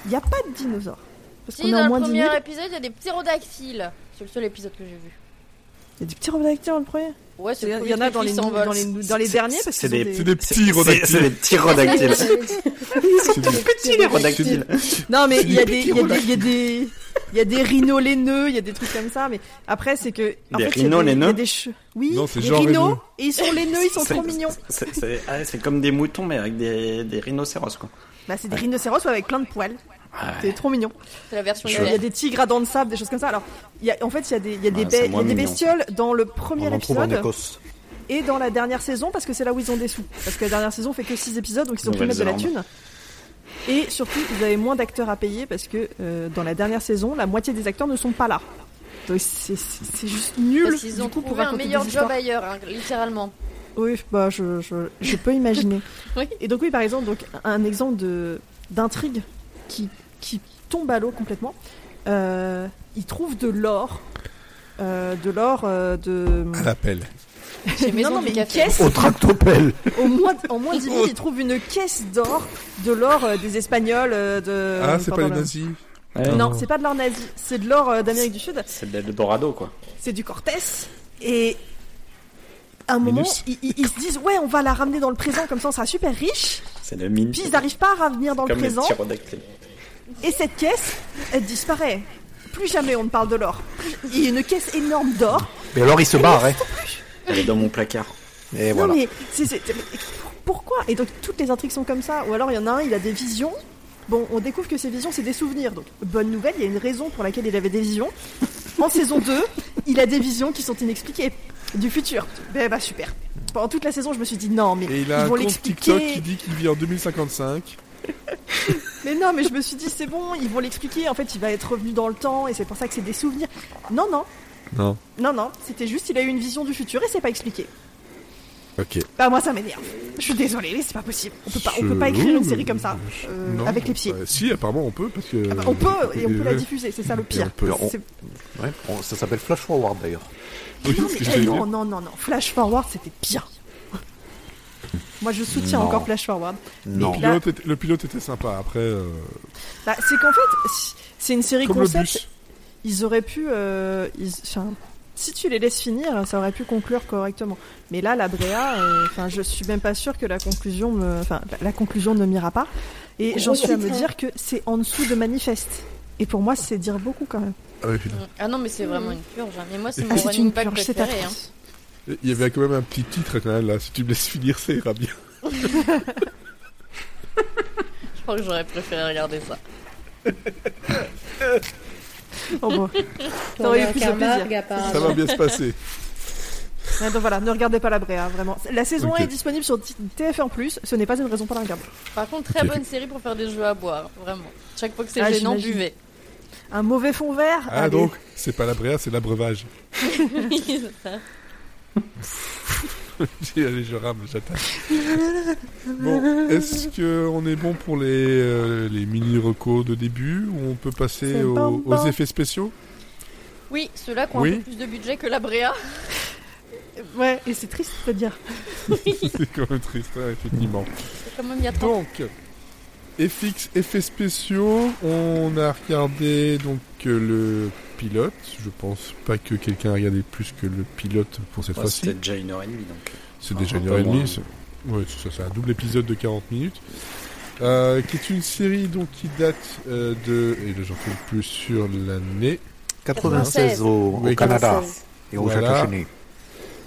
Il n'y a pas de dinosaures. Parce Si, qu'on est dans en le moins 10 000. premier épisode, il y a des ptérodactyles. C'est le seul épisode que j'ai vu. Il y a des petits redacteurs dans le premier. Ouais, c'est Il y, a- en a dans les, dans les, dans les C'est- derniers parce c'est qu'ils ont des- des... C'est des petits C'est c'est rodactyles. des petits rodactyles. C'est des- petits les rodactyles. Non mais C'est il y a des des, il y a des, il y a des, il y a des rhinos laineux, il y a des trucs comme ça. Mais après c'est que en Des fait, il y a rhinos des- laineux des che- Oui, Non, c'est des rhinos et ils sont laineux, ils sont C'est- trop mignons. C'est c'est- ah, c'est comme des moutons, mais avec des, des rhinocéros, quoi. Bah c'est des rhinocéros avec plein de poils. Ouais. C'est trop mignon. C'est la version Il y a des tigres à dents de sable, des choses comme ça. Alors, il y a, en fait, il y a des, il y a des, Ouais, be- c'est il y a des mignon. bestioles dans le premier On en trouve en épisode et dans la dernière saison parce que c'est là où ils ont des sous. Parce que la dernière saison fait que 6 épisodes, donc ils ont pu mettre de la thune. Et surtout, ils avaient moins d'acteurs à payer parce que euh, dans la dernière saison, la moitié des acteurs ne sont pas là. Donc c'est juste nul. Parce qu'ils du ont coup, pour trouvé un raconter meilleur job histoires. ailleurs, hein, littéralement. Oui, bah je, je, je peux imaginer. Oui. Et donc oui, par exemple, donc un exemple de d'intrigue qui qui tombe à l'eau complètement. Euh, ils trouvent de l'or, euh, de l'or euh, de. À. Chez Maison non, non, mais une caisse. Au tractopelle Au moins, en moins 10 000, ils trouvent une caisse d'or, de l'or euh, des Espagnols, euh, de. Ah, c'est pas les le- nazis Ouais. Non, c'est pas de l'or nazi, c'est de l'or euh, d'Amérique du Sud. C'est de l'Eldorado, quoi. C'est du Cortés. Et à un moment, ils, ils- ils se disent ouais, on va la ramener dans le présent, comme ça on sera super riche. C'est le mine. Puis ils n'arrivent pas à revenir dans le Comme présent. Et cette caisse, elle disparaît. Plus jamais on ne parle de l'or. Il y a une caisse énorme d'or. Mais alors il se barre, hein. Elle est dans mon placard. Et non voilà. mais pourquoi? Et donc toutes les intrigues sont comme ça. Ou alors il y en a un, il a des visions. Bon, on découvre que ces visions, c'est des souvenirs. Donc, bonne nouvelle, il y a une raison pour laquelle il avait des visions. En saison 2, il a des visions qui sont inexpliquées. Du futur. Ben bah super. Pendant toute la saison, je me suis dit non, mais Et il ils a un vont compte TikTok l'expliquer. qui dit qu'il vit en 2055. Mais non, mais je me suis dit c'est bon, ils vont l'expliquer. En fait, il va être revenu dans le temps et c'est pour ça que c'est des souvenirs. Non, non, Non. non, non. C'était juste, il a eu une vision du futur et c'est pas expliqué. Ok. Bah moi ça m'énerve. Je suis désolée, mais c'est pas possible. On peut pas, on peut pas écrire une série comme ça euh, Non. avec les pieds. Euh, si, apparemment on peut parce que. Ah bah, on peut et on peut la Ouais. diffuser, c'est ça le pire. on peut. on- C'est- Ouais, ça s'appelle Flash Forward d'ailleurs. Oui, Non, mais- eh, non, non, non, non. Flash Forward, c'était bien. Moi, je soutiens Non. encore Flash Forward. Non. Le Là- pilote, était, le pilote était sympa. Après, euh, Bah, c'est qu'en fait, c'est une série comme concept. Ils auraient pu. euh, ils- enfin, si tu les laisses finir, ça aurait pu conclure correctement. Mais là, la Bréa, euh, enfin, je suis même pas sûre que la conclusion me, enfin, la- conclusion ne m'ira pas. Et j'en suis à me dire que c'est en dessous de manifeste. Et pour moi, c'est dire beaucoup quand même. Ah oui. Ah non, mais c'est vraiment une purge. hein. Mais moi, c'est Ah, mon c'est running une pack purge, c'est préféré. Hein. Il y avait quand même un petit titre quand même là. Si tu me laisses finir, ça ira bien. Je crois que j'aurais préféré regarder ça. Oh, bon. T'aurais eu plus de plaisir. Ça va bien se passer. Ah, donc voilà, ne regardez pas la Bréa, vraiment. La saison Ok. 1 est disponible sur TF1+, ce n'est pas une raison pour la regarder. Par contre, très bonne série pour faire des jeux à boire. Vraiment. Chaque fois que c'est Ah, gênant, buvez. Un mauvais fond vert Ah allez. donc, c'est pas la bréa, c'est l'abreuvage. Allez, je rame, j'attaque. Bon, est-ce que on est bon pour les, euh, les mini recos de début ou on peut passer aux, bon, aux bon. effets spéciaux? Oui, ceux-là qui ont Oui. un peu plus de budget que la Bréa. Ouais, et c'est triste de dire. C'est quand même triste, hein, effectivement. C'est quand même y a. Donc, FX, effets spéciaux, on a regardé donc euh, le pilote. Je pense pas que quelqu'un a regardé plus que le pilote pour cette Ouais, fois-ci. C'était déjà une heure et demie donc. C'est déjà une heure et demie. c'est- Ouais, c'est ça, c'est un double épisode de 40 minutes. Euh, qui est une série donc qui date euh, de et là j'en trouve plus sur l'année 96 au, Canada 96. et au Voilà. États-Unis.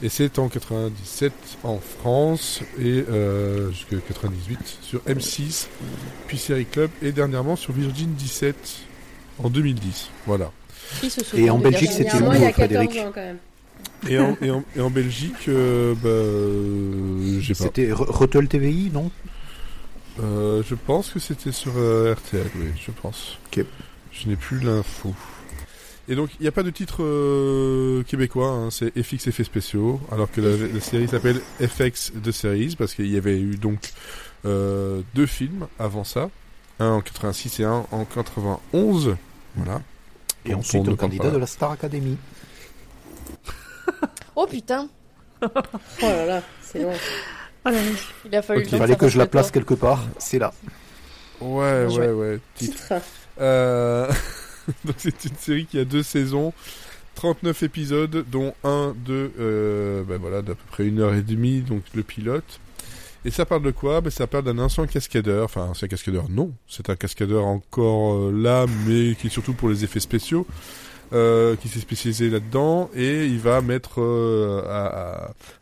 Et c'est en 97 en France et euh, jusqu'à 98 sur M6 puis Série Club et dernièrement sur Virgin 17 en 2010 voilà Qui se Et en Belgique, c'était 14 Frédéric ans quand même. et en, et en, et en Belgique euh, bah euh, j'ai pas C'était Retel TVI, non? Euh, je pense que c'était sur euh, RTL, oui, je pense. Ok. Je n'ai plus l'info. Et donc, il n'y a pas de titre euh, québécois, hein, c'est FX Effets Spéciaux, alors que la, la série s'appelle FX The Series, parce qu'il y avait eu donc euh, deux films avant ça, un en 86 et un en 91. Voilà. Et Donc, ensuite on un parle candidat pas. de la Star Academy. Oh putain, Oh là là, c'est long. Oh là là. il a fallu Il fallait que je la place quelque part. C'est là. Ouais, ouais, ouais. Titre. Titre. Euh, donc c'est une série qui a deux saisons, 39 épisodes, dont un de, euh, ben voilà, d'à peu près une heure et demie, donc le pilote. Et ça parle de quoi? Ben, Ça parle d'un ancien cascadeur, enfin ancien cascadeur non, c'est un cascadeur encore euh, là, mais qui est surtout pour les effets spéciaux, euh, qui s'est spécialisé là-dedans, et il va mettre euh,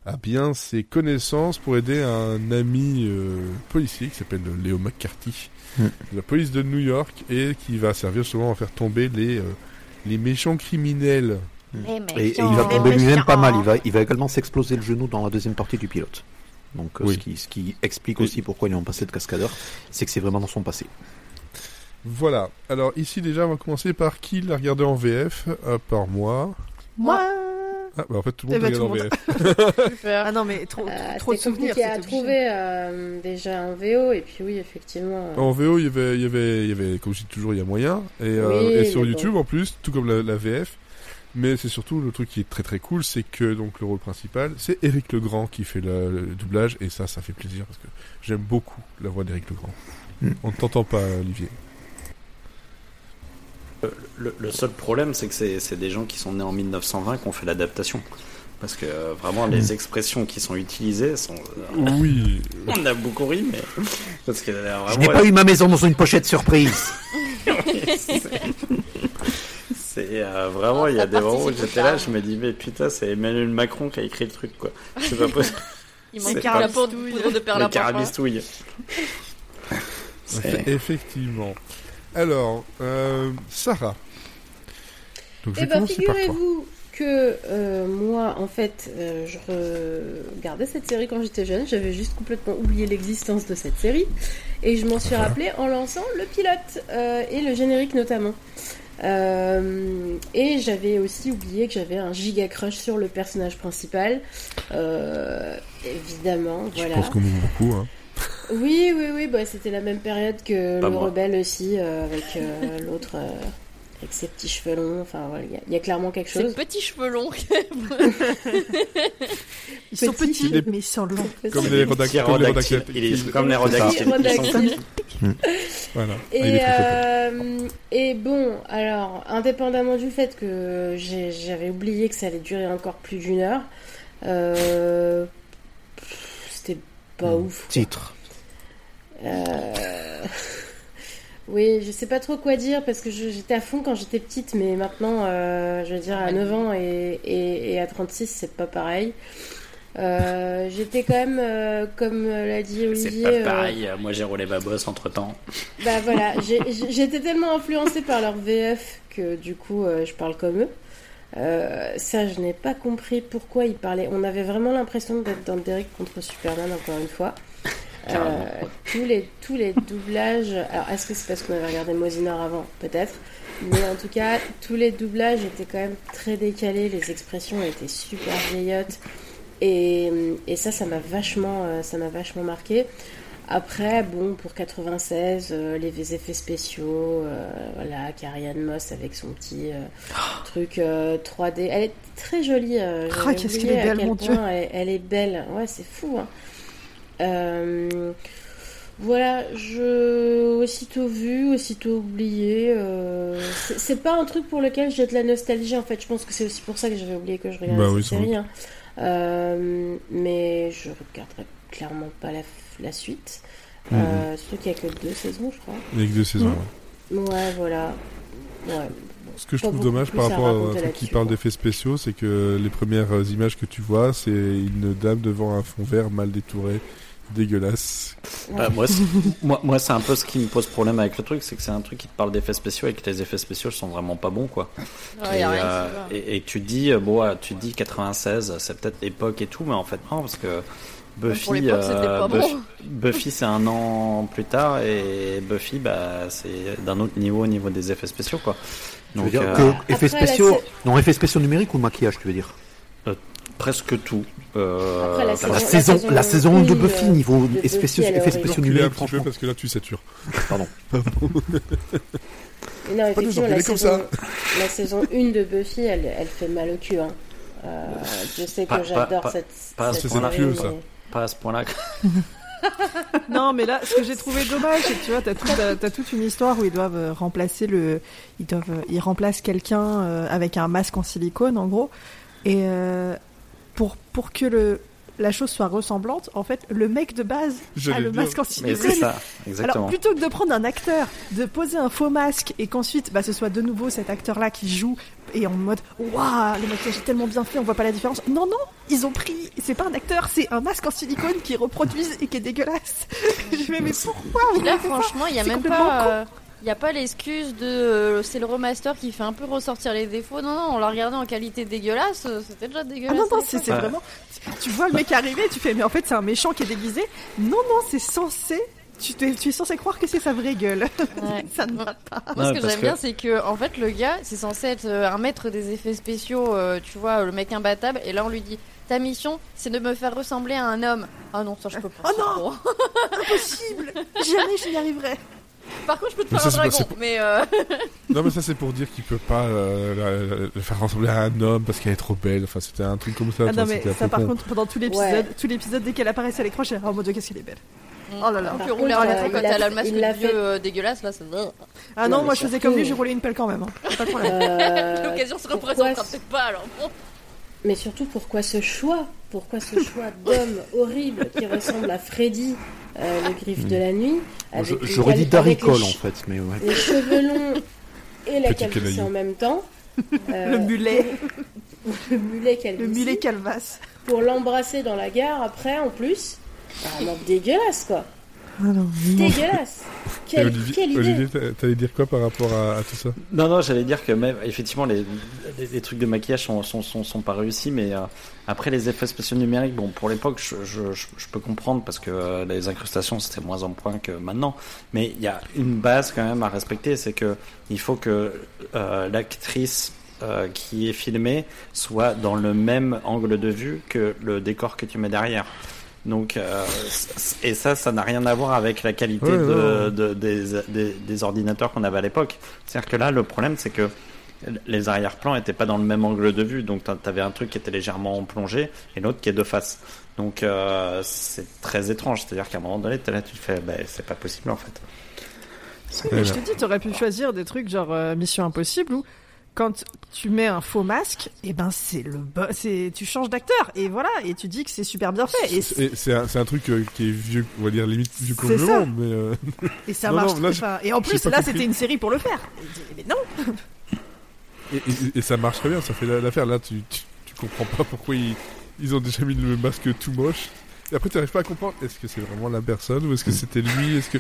à bien ses connaissances pour aider un ami euh, policier qui s'appelle Léo McCarthy, Mm. la police de New York, et qui va servir souvent à faire tomber les, euh, les méchants criminels. Les Et, il va tomber lui-même pas mal. Il va, il va également s'exploser le genou dans la deuxième partie du pilote. Donc, euh, Oui. ce, qui, ce qui explique Oui. aussi pourquoi il est en passé de cascadeur, c'est que c'est vraiment dans son passé. Voilà. Alors ici déjà, on va commencer par qui l'a regardé en VF, à part moi. Moi Ah, bah en fait tout le Eh monde l'a tout regardé le en VF. Super. Ah non, mais trop, Euh, trop de C'était souvenirs. compliqué à c'est obligé. trouver euh, déjà en VO et puis oui effectivement. euh, En VO, il y avait, il y avait, il y avait, comme je dis toujours, il y a moyen. Et, euh, Oui, et sur. YouTube en plus, tout comme la, la VF. Mais c'est surtout le truc qui est très très cool, c'est que donc le rôle principal, c'est Eric Legrand qui fait le, le doublage et ça, ça fait plaisir parce que j'aime beaucoup la voix d'Eric Legrand. Mm. On ne t'entend pas, Olivier. Le, le seul problème, c'est que c'est des gens qui sont nés en 1920 qui ont fait l'adaptation. Parce que euh, vraiment, les expressions qui sont utilisées sont. euh, Oui. on a beaucoup ri, mais. Parce que euh, Je n'ai pas eu ma maison dans une pochette surprise. C'est euh, vraiment, il y a des moments où j'étais là, je me dis, mais putain, c'est Emmanuel Macron qui a écrit le truc, quoi. C'est pas possible. Il manque la poudre de perles Le à parfum. carabistouille. C'est- Effectivement. Alors, euh, Sarah. Donc je Eh vais ben, commencer par toi. figurez-vous que euh, moi, en fait, euh, je regardais cette série quand j'étais jeune. J'avais juste complètement oublié l'existence de cette série. Et je m'en suis rappelé en lançant le pilote et le générique notamment. Euh, et j'avais aussi oublié que j'avais un giga crush sur le personnage principal. Euh, évidemment, Je voilà. pense qu'on beaucoup. Hein. Oui, oui, oui, bah, c'était la même période que Pas le moi. rebelle aussi, euh, avec euh, l'autre, euh, avec ses petits cheveux longs. Enfin, voilà, il y a- il y, a clairement quelque Ces chose. petits cheveux longs. Ils Ils sont petits, des- mais ils sont longs. Comme les redacteurs. Comme les redacteurs. Comme les. Ils sont. Voilà. Ah, il est Et, très, très euh, et bon, alors, indépendamment du fait que j'ai- j'avais oublié que ça allait durer encore plus d'une heure, euh, pas Hmm. ouf. quoi. Titre. Euh, Oui, je sais pas trop quoi dire parce que j'étais à fond quand j'étais petite, mais maintenant, euh, je veux dire, à 9 ans et, et, et à 36, c'est pas pareil. Euh, j'étais quand même, euh, comme l'a dit C'est Olivier, euh, pareil. Moi, j'ai roulé ma bosse entre temps. bah voilà, j'étais tellement influencée par leur VF que du coup euh, je parle comme eux. Euh, ça, je n'ai pas compris pourquoi ils parlaient. On avait vraiment l'impression d'être dans Derek contre Superman, encore une fois. Euh, tous, les, tous les doublages. Alors, est-ce que c'est parce qu'on avait regardé Mosinor avant? Peut-être. Mais en tout cas, tous les doublages étaient quand même très décalés. Les expressions étaient super vieillottes. Et, et ça, ça m'a vachement, euh, ça m'a vachement marqué. Après, bon, pour 96, euh, les effets spéciaux, euh, voilà, Carrie Ann Moss avec son petit euh, truc euh, 3D. Elle est très jolie. euh, Ah, qu'est-ce qu'elle est belle, mon Dieu. Elle, elle est belle. Ouais, c'est fou. hein. Euh, voilà, je aussitôt vu, aussitôt oublié. euh, c'est- pas un truc pour lequel j'ai de la nostalgie en fait. Je pense que c'est aussi pour ça que j'avais oublié que je regardais Bah oui, cette sans série. hein. Euh, mais je regarderai clairement pas la, la suite. Mhm. Euh, surtout qu'il y a que deux saisons, je crois. Avec deux saisons. Mhm. ouais. Ouais, voilà. Ouais. Ce que je trouve dommage par à rapport à un raconter truc qui parle d'effets spéciaux, c'est que les premières images que tu vois, c'est une dame devant un fond vert mal détouré, dégueulasse. Bah, moi, c'est- moi, moi, c'est un peu ce qui me pose problème avec le truc, c'est que c'est un truc qui te parle d'effets spéciaux et que les effets spéciaux sont vraiment pas bons, quoi. Ouais, et, a euh, et, et tu te dis, euh, bon, tu dis 96, c'est peut-être l'époque et tout, mais en fait non, parce que Buffy, euh, Buffy, bon. Buffy, c'est un an plus tard et Buffy, bah, c'est d'un autre niveau au niveau des effets spéciaux, quoi. Tu veux Donc, dire euh, que effets Après, la spéciaux, sé- non effets spéciaux numériques ou maquillage, tu veux dire? Presque tout. Euh, Après, la La la saison, la saison de Buffy euh, niveau de effets Buffy, spéciaux, effets spéciaux Reculez un numériques, petit peu franchement. parce que là tu satures. Pardon. Non, effectivement, la comme saison, la saison 1 de Buffy, elle, elle fait mal au cul. Hein. Euh, je sais que j'adore cette, pas cette série, C'est plus, ça. Pas à ce point-là. Non, mais là, ce que j'ai trouvé dommage, c'est que tu vois, t'as, tout, t'as, t'as toute une histoire où ils doivent euh, remplacer le, ils doivent, euh, ils remplacent quelqu'un euh, avec un masque en silicone, en gros, et euh, pour pour que le la chose soit ressemblante, en fait, le mec de base a J'allais le dire. masque en Mais silicone. c'est ça, exactement. Alors plutôt que de prendre un acteur, de poser un faux masque et qu'ensuite bah, ce soit de nouveau cet acteur-là qui joue et en mode waouh le maquillage est tellement bien fait on voit pas la différence. Non non ils ont pris c'est pas un acteur c'est un masque en silicone qui reproduisent et qui est dégueulasse. Je me mais pourquoi vous là, franchement, il y a même pas. euh, Il n'y a pas l'excuse de euh, c'est le remaster qui fait un peu ressortir les défauts. Non, non, on l'a regardé en qualité dégueulasse, euh, c'était déjà Ah dégueulasse. non non à c'est, vraiment tu vois le mec arriver tu fais mais en fait c'est un méchant qui est déguisé. Non non c'est censé tu, tu es censé croire que c'est sa vraie gueule. Ouais. ça ne va pas. Moi, ce que j'aime que- bien, c'est que en fait, le gars, c'est censé être euh, un maître des effets spéciaux, euh, tu vois, le mec imbattable, et là, on lui dit ta mission, c'est de me faire ressembler à un homme. Ah non, ça je peux pas. Oh non. Impossible Jamais je n'y arriverai. Par contre, je peux te Mais faire ça, un dragon, mais euh, Non mais ça c'est pour dire qu'il peut pas euh, la- la- le faire ressembler à un homme parce qu'elle est trop belle. Enfin c'était un truc comme ça. Ah non mais ça par con. contre pendant tout l'épisode, Ouais. tout l'épisode dès qu'elle apparaissait à l'écran, j'étais oh mon dieu qu'est-ce qu'elle est belle. Oh là là. on Par peut rouler contre, en euh, quand a le masque il l'a de vieux fait- euh, dégueulasse, là, c'est Ah Non, moi je faisais comme lui, j'ai roulé une pelle quand même. hein. Pas de problème. Euh, L'occasion se représentera peut-être pas, alors bon. Mais surtout, pourquoi ce choix? Pourquoi ce choix d'homme horrible qui ressemble à Freddy, euh, le griffe de la nuit je- avec les J'aurais dit cal- Darry avec les Cole en fait, mais ouais. Les cheveux longs et la calvitie en même temps. Euh, Le mulet, le mulet calvitie. le mulet calvasse. Pour l'embrasser dans la gare après, en plus. Vraiment dégueulasse, quoi. Dégueulasse. Quelle, Olivier, quelle idée. Olivier, t'a- t'allais dire quoi par rapport à, à tout ça? Non, non, j'allais dire que même, effectivement, les, les, les trucs de maquillage sont, sont, sont, sont pas réussis, mais euh, après les effets spéciaux numériques, bon, pour l'époque, je, je, je, je peux comprendre parce que euh, les incrustations c'était moins en point que maintenant, mais il y a une base quand même à respecter, c'est que il faut que euh, l'actrice euh, qui est filmée soit dans le même angle de vue que le décor que tu mets derrière. Donc, euh, et ça, ça n'a rien à voir avec la qualité de, de- des, des, des ordinateurs qu'on avait à l'époque. C'est-à-dire que là, le problème, c'est que les arrière-plans étaient pas dans le même angle de vue, donc t'avais un truc qui était légèrement plongé et l'autre qui est de face. Donc euh, c'est très étrange, c'est-à-dire qu'à un moment donné, t'es là, tu te fais, bah, c'est pas possible en fait. Oui, je te dis, t'aurais pu choisir des trucs genre euh, Mission Impossible où quand tu mets un faux masque, et eh ben c'est le c'est tu changes d'acteur et voilà et tu dis que c'est super bien fait. Et c'est un, un, truc euh, qui est vieux, on va dire limite vieux comme le monde, mais euh... et ça marche. Non, là, et en plus là c'était une série pour le faire. Mais non. Et, et, ça marche très bien, ça fait l'affaire. Là tu, tu, tu, comprends pas pourquoi ils, ils ont déjà mis le masque tout moche. Et après tu n'arrives pas à comprendre est-ce que c'est vraiment la personne ou est-ce que c'était lui, est-ce que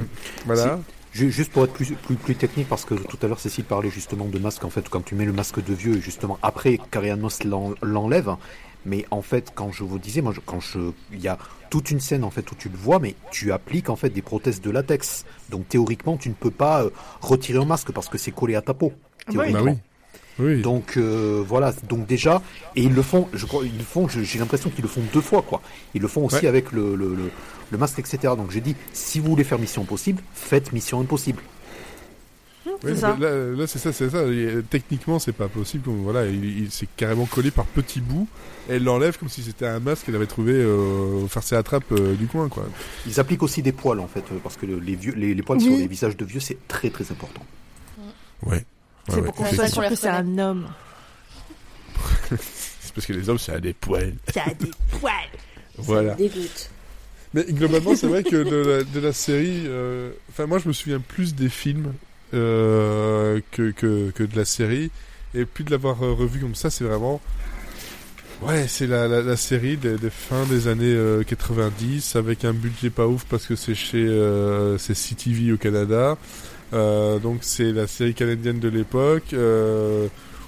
euh, voilà. Juste pour être plus, plus, plus, technique, parce que tout à l'heure Cécile parlait justement de masque, en fait, quand tu mets le masque de vieux, et justement après, Carrie Moss l'enlève, mais en fait, quand je vous disais, moi, quand je, il y a toute une scène en fait où tu le vois, mais tu appliques en fait des prothèses de latex. Donc théoriquement, tu ne peux pas euh, retirer un masque parce que c'est collé à ta peau. Ah bah oui. Oui. Donc euh, voilà, donc déjà, et ils le font, je crois, ils le font, j'ai l'impression qu'ils le font deux fois quoi. Ils le font aussi avec le, le, le, le masque, etc. Donc j'ai dit, si vous voulez faire Mission Impossible, faites Mission Impossible. Oui, ça. Là, c'est ça, c'est ça. Techniquement, c'est pas possible. voilà, il, s'est carrément collé par petits bouts. elle l'enlève comme si c'était un masque qu'elle avait trouvé euh, au farce à trappe euh, du coin, quoi. Ils appliquent aussi des poils en fait, parce que les vieux, les, poils sur les visages de vieux, c'est très très important. Ouais. C'est pour qu'on soit sûr que c'est un homme. c'est parce que les hommes, ça a des poils. Ça a des poils. voilà. Ça dégoûte. Mais globalement, c'est vrai que de la, série, euh, enfin moi je me souviens plus des films euh, que, que, que, de la série, et plus de l'avoir euh, revu comme ça, c'est vraiment, ouais, c'est la, la, la, série des, des, fins des années 90 avec un budget pas ouf parce que c'est chez c'est CTV au Canada, donc c'est la série canadienne de l'époque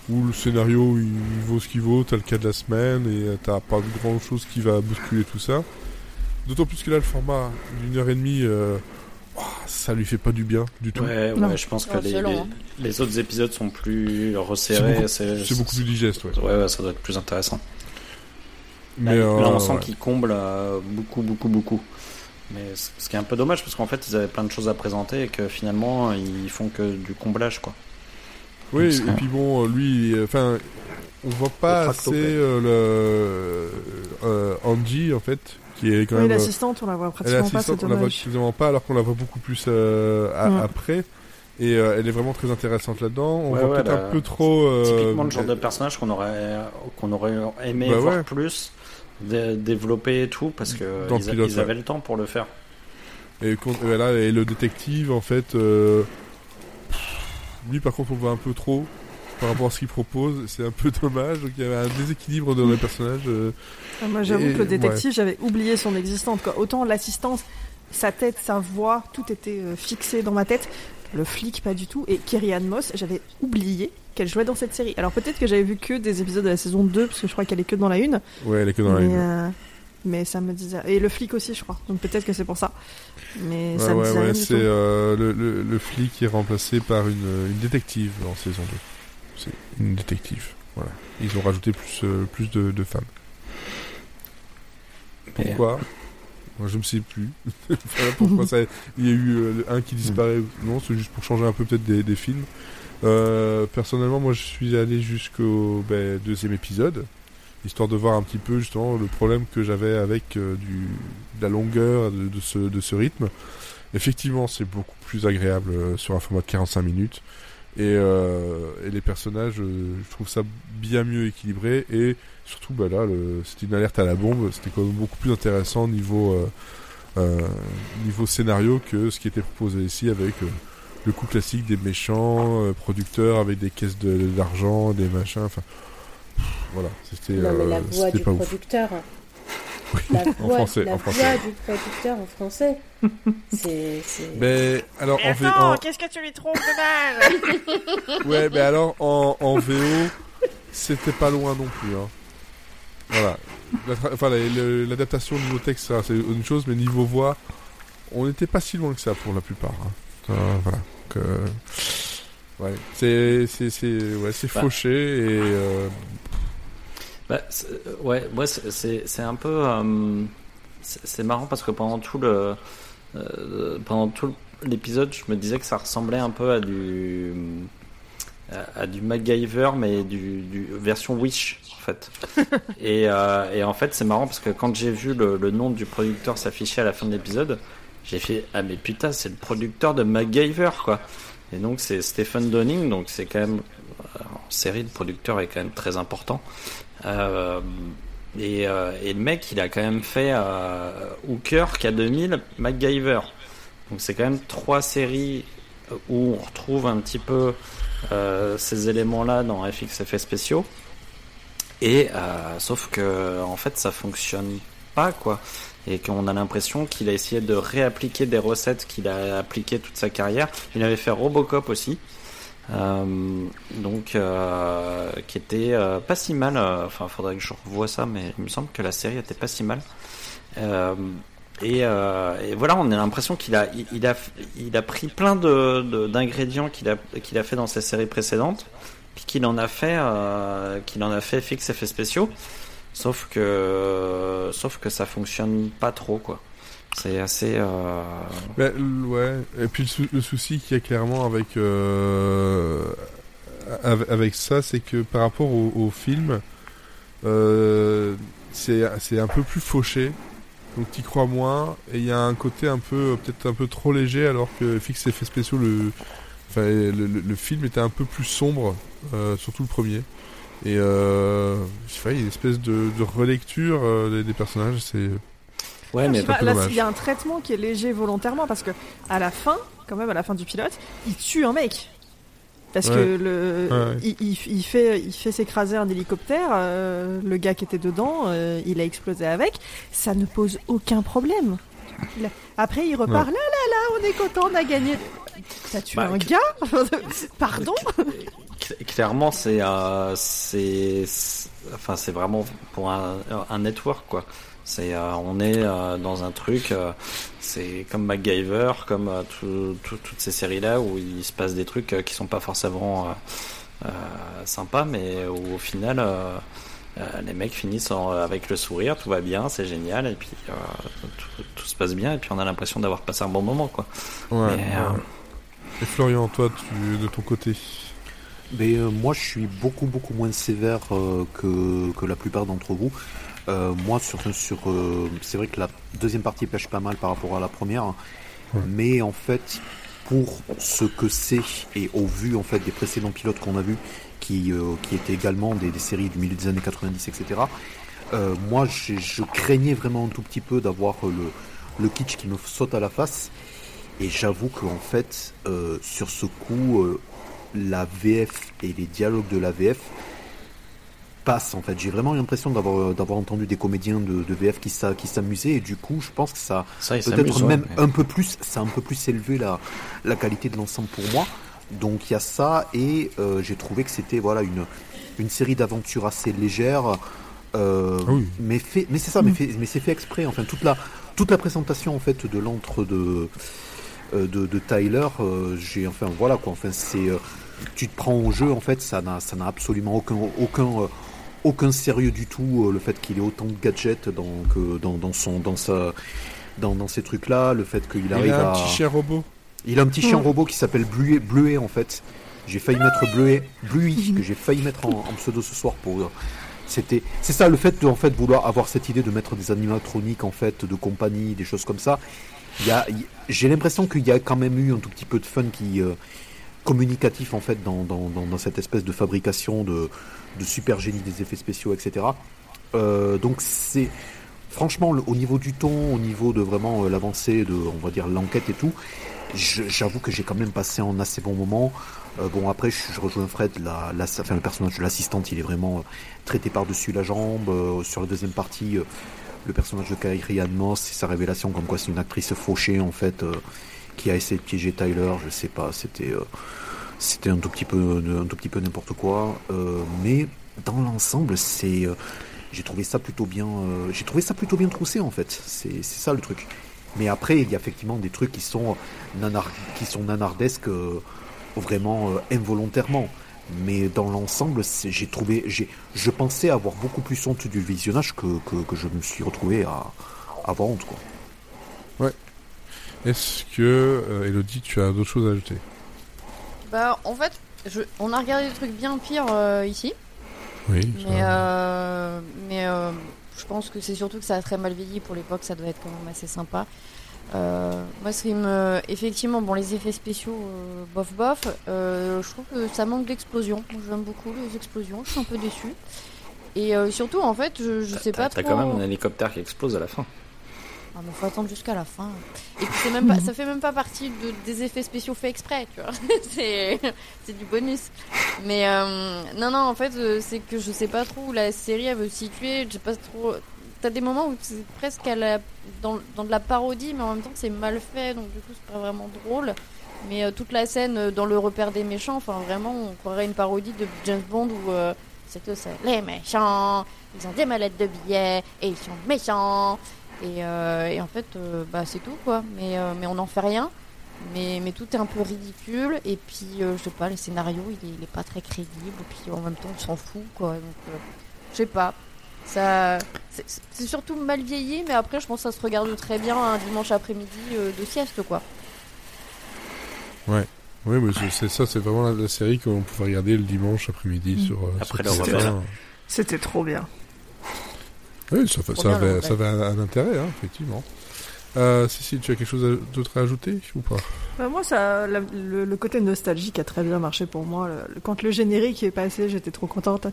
où le scénario il vaut ce qu'il vaut, t'as le cas de la semaine et t'as pas grand chose qui va bousculer tout ça. D'autant plus que là, le format d'une heure et demie, euh, ça lui fait pas du bien du tout. Ouais, ouais je pense que les, hein. les, autres épisodes sont plus resserrés. C'est beaucoup, plus digeste, ouais. ouais. Ouais, ça doit être plus intéressant. Mais là, on euh, sent qu'ils comblent euh, beaucoup, beaucoup, beaucoup. Mais ce qui est un peu dommage, parce qu'en fait, ils avaient plein de choses à présenter et que finalement, ils font que du comblage, quoi. Oui, et puis bon, lui, enfin, on voit pas assez le Angie, en fait, qui est quand oui, même. l'assistante, on la voit pratiquement pas, c'est on la voit pratiquement pas, alors qu'on la voit beaucoup plus euh, après. Et euh, elle est vraiment très intéressante là-dedans. On voit peut-être un peu trop. Euh, typiquement le genre de personnage qu'on aurait qu'on aurait aimé bah voir plus développer et tout parce que ils, avaient le temps pour le faire. Et, voilà, et le détective en fait. lui par contre on voit un peu trop par rapport à ce qu'il propose. C'est un peu dommage. Donc il y avait un déséquilibre dans les personnages. Euh, ah, moi j'avoue que le détective, j'avais oublié son existence. Quoi. Autant l'assistance, sa tête, sa voix, tout était euh, fixé dans ma tête. Le flic, pas du tout. Et Kerry Ann Moss, j'avais oublié qu'elle jouait dans cette série. Alors peut-être que j'avais vu que des épisodes de la saison 2, parce que je crois qu'elle est que dans la une. Ouais, elle est que dans la une. Euh, mais ça me disait. Et le flic aussi, je crois. Donc peut-être que c'est pour ça. Mais ça me disait ouais, c'est le, le, flic qui est remplacé par une, une détective en saison 2 c'est une détective. Voilà. Ils ont rajouté plus, euh, plus de, femmes. Pourquoi? Moi, je ne sais plus. pourquoi ça... Il y a eu euh, un qui disparaît. Non, c'est juste pour changer un peu peut-être des, films. Euh, personnellement, moi, je suis allé jusqu'au ben, deuxième épisode, histoire de voir un petit peu justement le problème que j'avais avec du, de la longueur de, ce, de ce rythme. Effectivement, c'est beaucoup plus agréable sur un format de 45 minutes. Et, euh, et, les personnages, euh, je trouve ça bien mieux équilibré. Et surtout, bah là, c'était une alerte à la bombe. C'était quand même beaucoup plus intéressant niveau, euh, euh niveau scénario que ce qui était proposé ici avec euh, le coup classique des méchants producteurs avec des caisses d'argent, des machins. Enfin, voilà, c'était. la voix du producteur. La voix, en français, la voix du producteur en français. C'est. Mais alors en VO. qu'est-ce que tu lui trouves de mal? Ouais, mais alors en, en VO, c'était pas loin non plus. Hein. Voilà. enfin, l'adaptation niveau texte, c'est une chose, mais niveau voix, on n'était pas si loin que ça pour la plupart. Hein. voilà. Que... Ouais, c'est c'est ouais, c'est bah. fauché et euh, bah, ouais, ouais c'est un peu. Euh, c'est marrant parce que pendant tout le. Euh, pendant tout l'épisode, je me disais que ça ressemblait un peu à du. à, à du MacGyver, mais du, du version Wish, en fait. et, euh, et en fait, c'est marrant parce que quand j'ai vu le, le nom du producteur s'afficher à la fin de l'épisode, j'ai fait ah mais putain, c'est le producteur de MacGyver, quoi. Et donc c'est Stephen Donning, donc c'est quand même euh, en série le producteur est quand même très important. Euh, et, euh, et le mec, il a quand même fait Hooker, K2000, MacGyver. Donc c'est quand même trois séries où on retrouve un petit peu ces éléments-là dans FX spéciaux. Et sauf que en fait ça fonctionne pas quoi. Et qu'on a l'impression qu'il a essayé de réappliquer des recettes qu'il a appliquées toute sa carrière. Il avait fait Robocop aussi. Euh, donc euh, qui était euh, pas si mal. Enfin, faudrait que je revoie ça, mais il me semble que la série était pas si mal. Et, voilà, on a l'impression qu'il a, il, a, il a pris plein de, d'ingrédients qu'il a, qu'il a fait dans ses séries précédentes, puis qu'il en a fait, qu'il en a fait fixe effets spéciaux. Sauf que, sauf que ça fonctionne pas trop, quoi. C'est assez. Euh... L- ouais. Et puis le, sou- le souci qu'il y a clairement avec euh, avec, ça, c'est que par rapport au, film, euh, c'est un peu plus fauché. Donc t'y crois moins. Et il y a un côté un peu peut-être un peu trop léger, alors que fixe effets spéciaux le enfin le, le- le film était un peu plus sombre, surtout le premier. Et euh, je sais pas, il y a une espèce de, de relecture euh, des, des personnages. C'est Ouais, Je mais pas, là, il y a un traitement qui est léger volontairement parce que à la fin, quand même, à la fin du pilote, il tue un mec. Parce Ouais. que le, Ouais. Il, il- il fait, il fait s'écraser un hélicoptère. euh, le gars qui était dedans, euh, il a explosé avec. Ça ne pose aucun problème. Après, il repart. Ouais. Là, là, là, on est content, on a gagné. T'as tué Bah, un gars? Pardon? Clairement, c'est euh, c'est c'est- enfin c'est vraiment pour un, un network quoi. C'est euh, on est euh, dans un truc, c'est comme MacGyver, comme tout- tout- toutes ces séries là où il se passe des trucs qui sont pas forcément sympas, mais où au final les mecs finissent en- avec le sourire, tout va bien, c'est génial, et puis tout, tout se passe bien, et puis on a l'impression d'avoir passé un bon moment quoi. ouais. Mais, ouais. Et Florian, toi, tu, de ton côté Mais euh, moi, je suis beaucoup beaucoup moins sévère euh, que, que la plupart d'entre vous. Euh, moi, sur, sur euh, c'est vrai que la deuxième partie pêche pas mal par rapport à la première, mais en fait, pour ce que c'est et au vu en fait des précédents pilotes qu'on a vus, qui euh, qui étaient également des, des séries du milieu des années 90, etc. euh, moi, je craignais vraiment un tout petit peu d'avoir le le kitsch qui me saute à la face. Et j'avoue qu'en fait, euh, sur ce coup, euh, la VF et les dialogues de la VF passent en fait. J'ai vraiment eu l'impression d'avoir d'avoir entendu des comédiens de, de VF qui s'a- qui s'amusaient et du coup je pense que ça peut-être ouais, même un peu plus ça a un peu plus élevé la, la qualité de l'ensemble pour moi. Donc il y a ça et euh, j'ai trouvé que c'était voilà une une série d'aventures assez légère. euh, oui. mais fait, mais c'est ça, mais, fait- mais c'est fait exprès. Enfin, toute la, toute la présentation en fait de l'antre de, euh, de, de Tyler, euh, j'ai, enfin voilà quoi. Enfin, c'est, euh, tu te prends au jeu en fait, ça n'a, ça n'a absolument aucun, aucun, euh, aucun sérieux du tout. euh, le fait qu'il ait autant de gadgets dans, que dans, dans son, dans sa, dans, dans ces trucs-là, le fait qu'il Il arrive a un à, petit chien robot. il a un petit chien Mm. robot qui s'appelle Bluet, Bleuet en fait. J'ai failli mettre Bleuet, Bluey, que j'ai failli mettre en, en pseudo ce soir pour. euh, C'était, c'est ça le fait de en fait vouloir avoir cette idée de mettre des animatroniques en fait de compagnie, des choses comme ça. Y a, il- j'ai l'impression qu'il y a quand même eu un tout petit peu de fun qui euh, communicatif en fait dans, dans, dans, cette espèce de fabrication de, de super génie des effets spéciaux, etc. Euh, donc c'est franchement au niveau du ton, au niveau de vraiment euh, l'avancée de, on va dire l'enquête et tout, j'avoue que j'ai quand même passé un assez bon moment. Euh, bon après je, rejoins Fred, la, la, enfin, le personnage de l'assistante il est vraiment euh, traité par-dessus la jambe. Euh, sur la deuxième partie, euh, le personnage de Ann Moss sa révélation comme quoi c'est une actrice fauchée en fait euh, qui a essayé de piéger Tyler, je sais pas, c'était euh, c'était un tout petit peu n'importe quoi. Euh, mais dans l'ensemble euh, j'ai trouvé ça plutôt bien euh, troussé en fait. C'est ça le truc. Mais après, il y a effectivement des trucs qui sont, qui sont nanardesques euh, vraiment euh, involontairement. Mais dans l'ensemble, j'ai trouvé, j'ai, je pensais avoir beaucoup plus honte du visionnage que, que, que je me suis retrouvé à, à avoir honte. Quoi. Est-ce que, euh, Elodie, tu as d'autres choses à ajouter? Bah, en fait, je, on a regardé des trucs bien pires euh, ici, Oui. mais, euh, mais euh, je pense que c'est surtout que ça a très mal vieilli pour l'époque, ça doit être quand même assez sympa. Euh, moi, ce qui me. Effectivement, bon, les effets spéciaux, euh, bof bof, euh, je trouve que ça manque d'explosion. Moi, J'aime beaucoup les explosions, je suis un peu déçue. Et euh, surtout, en fait, je, je sais T'as pas t'as trop. quand même un hélicoptère qui explose à la fin. Ah, mais faut attendre jusqu'à la fin. Et puis c'est même pas, ça fait même pas partie de, des effets spéciaux faits exprès, tu vois. c'est, c'est du bonus. Mais euh, non, non, en fait, c'est que je sais pas trop où la série elle veut se situer. Je sais pas trop. T'as des moments où c'est presque dans, de la parodie, mais en même temps c'est mal fait, donc du coup c'est pas vraiment drôle. Mais euh, toute la scène euh, dans le repère des méchants, enfin vraiment, on croirait une parodie de James Bond où euh, c'est que c'est les méchants, ils ont des mallettes de billets et ils sont méchants. Et, en fait, bah, c'est tout quoi. Mais, on n'en fait rien. Mais, tout est un peu ridicule. Et puis, je sais pas, le scénario il est, il est pas très crédible. Et puis en même temps, on s'en fout quoi. Donc, je sais pas. Ça, c'est- surtout mal vieilli. Mais après, je pense que ça se regarde très bien un dimanche après-midi euh, de sieste quoi. Oui, mais c'est- ça, c'est vraiment la, la série qu'on pouvait regarder le dimanche après-midi Mm. sur. euh, Après sur le TF1. repas. C'était trop bien. Oui, ça, bien, le avait, repas. ça avait un, un intérêt, hein, effectivement. Euh, Cécile, tu as quelque chose d'autre à ajouter ou pas? Bah, moi, ça, la- le, le côté nostalgique a très bien marché pour moi. Le- le- quand le générique est passé, j'étais trop contente.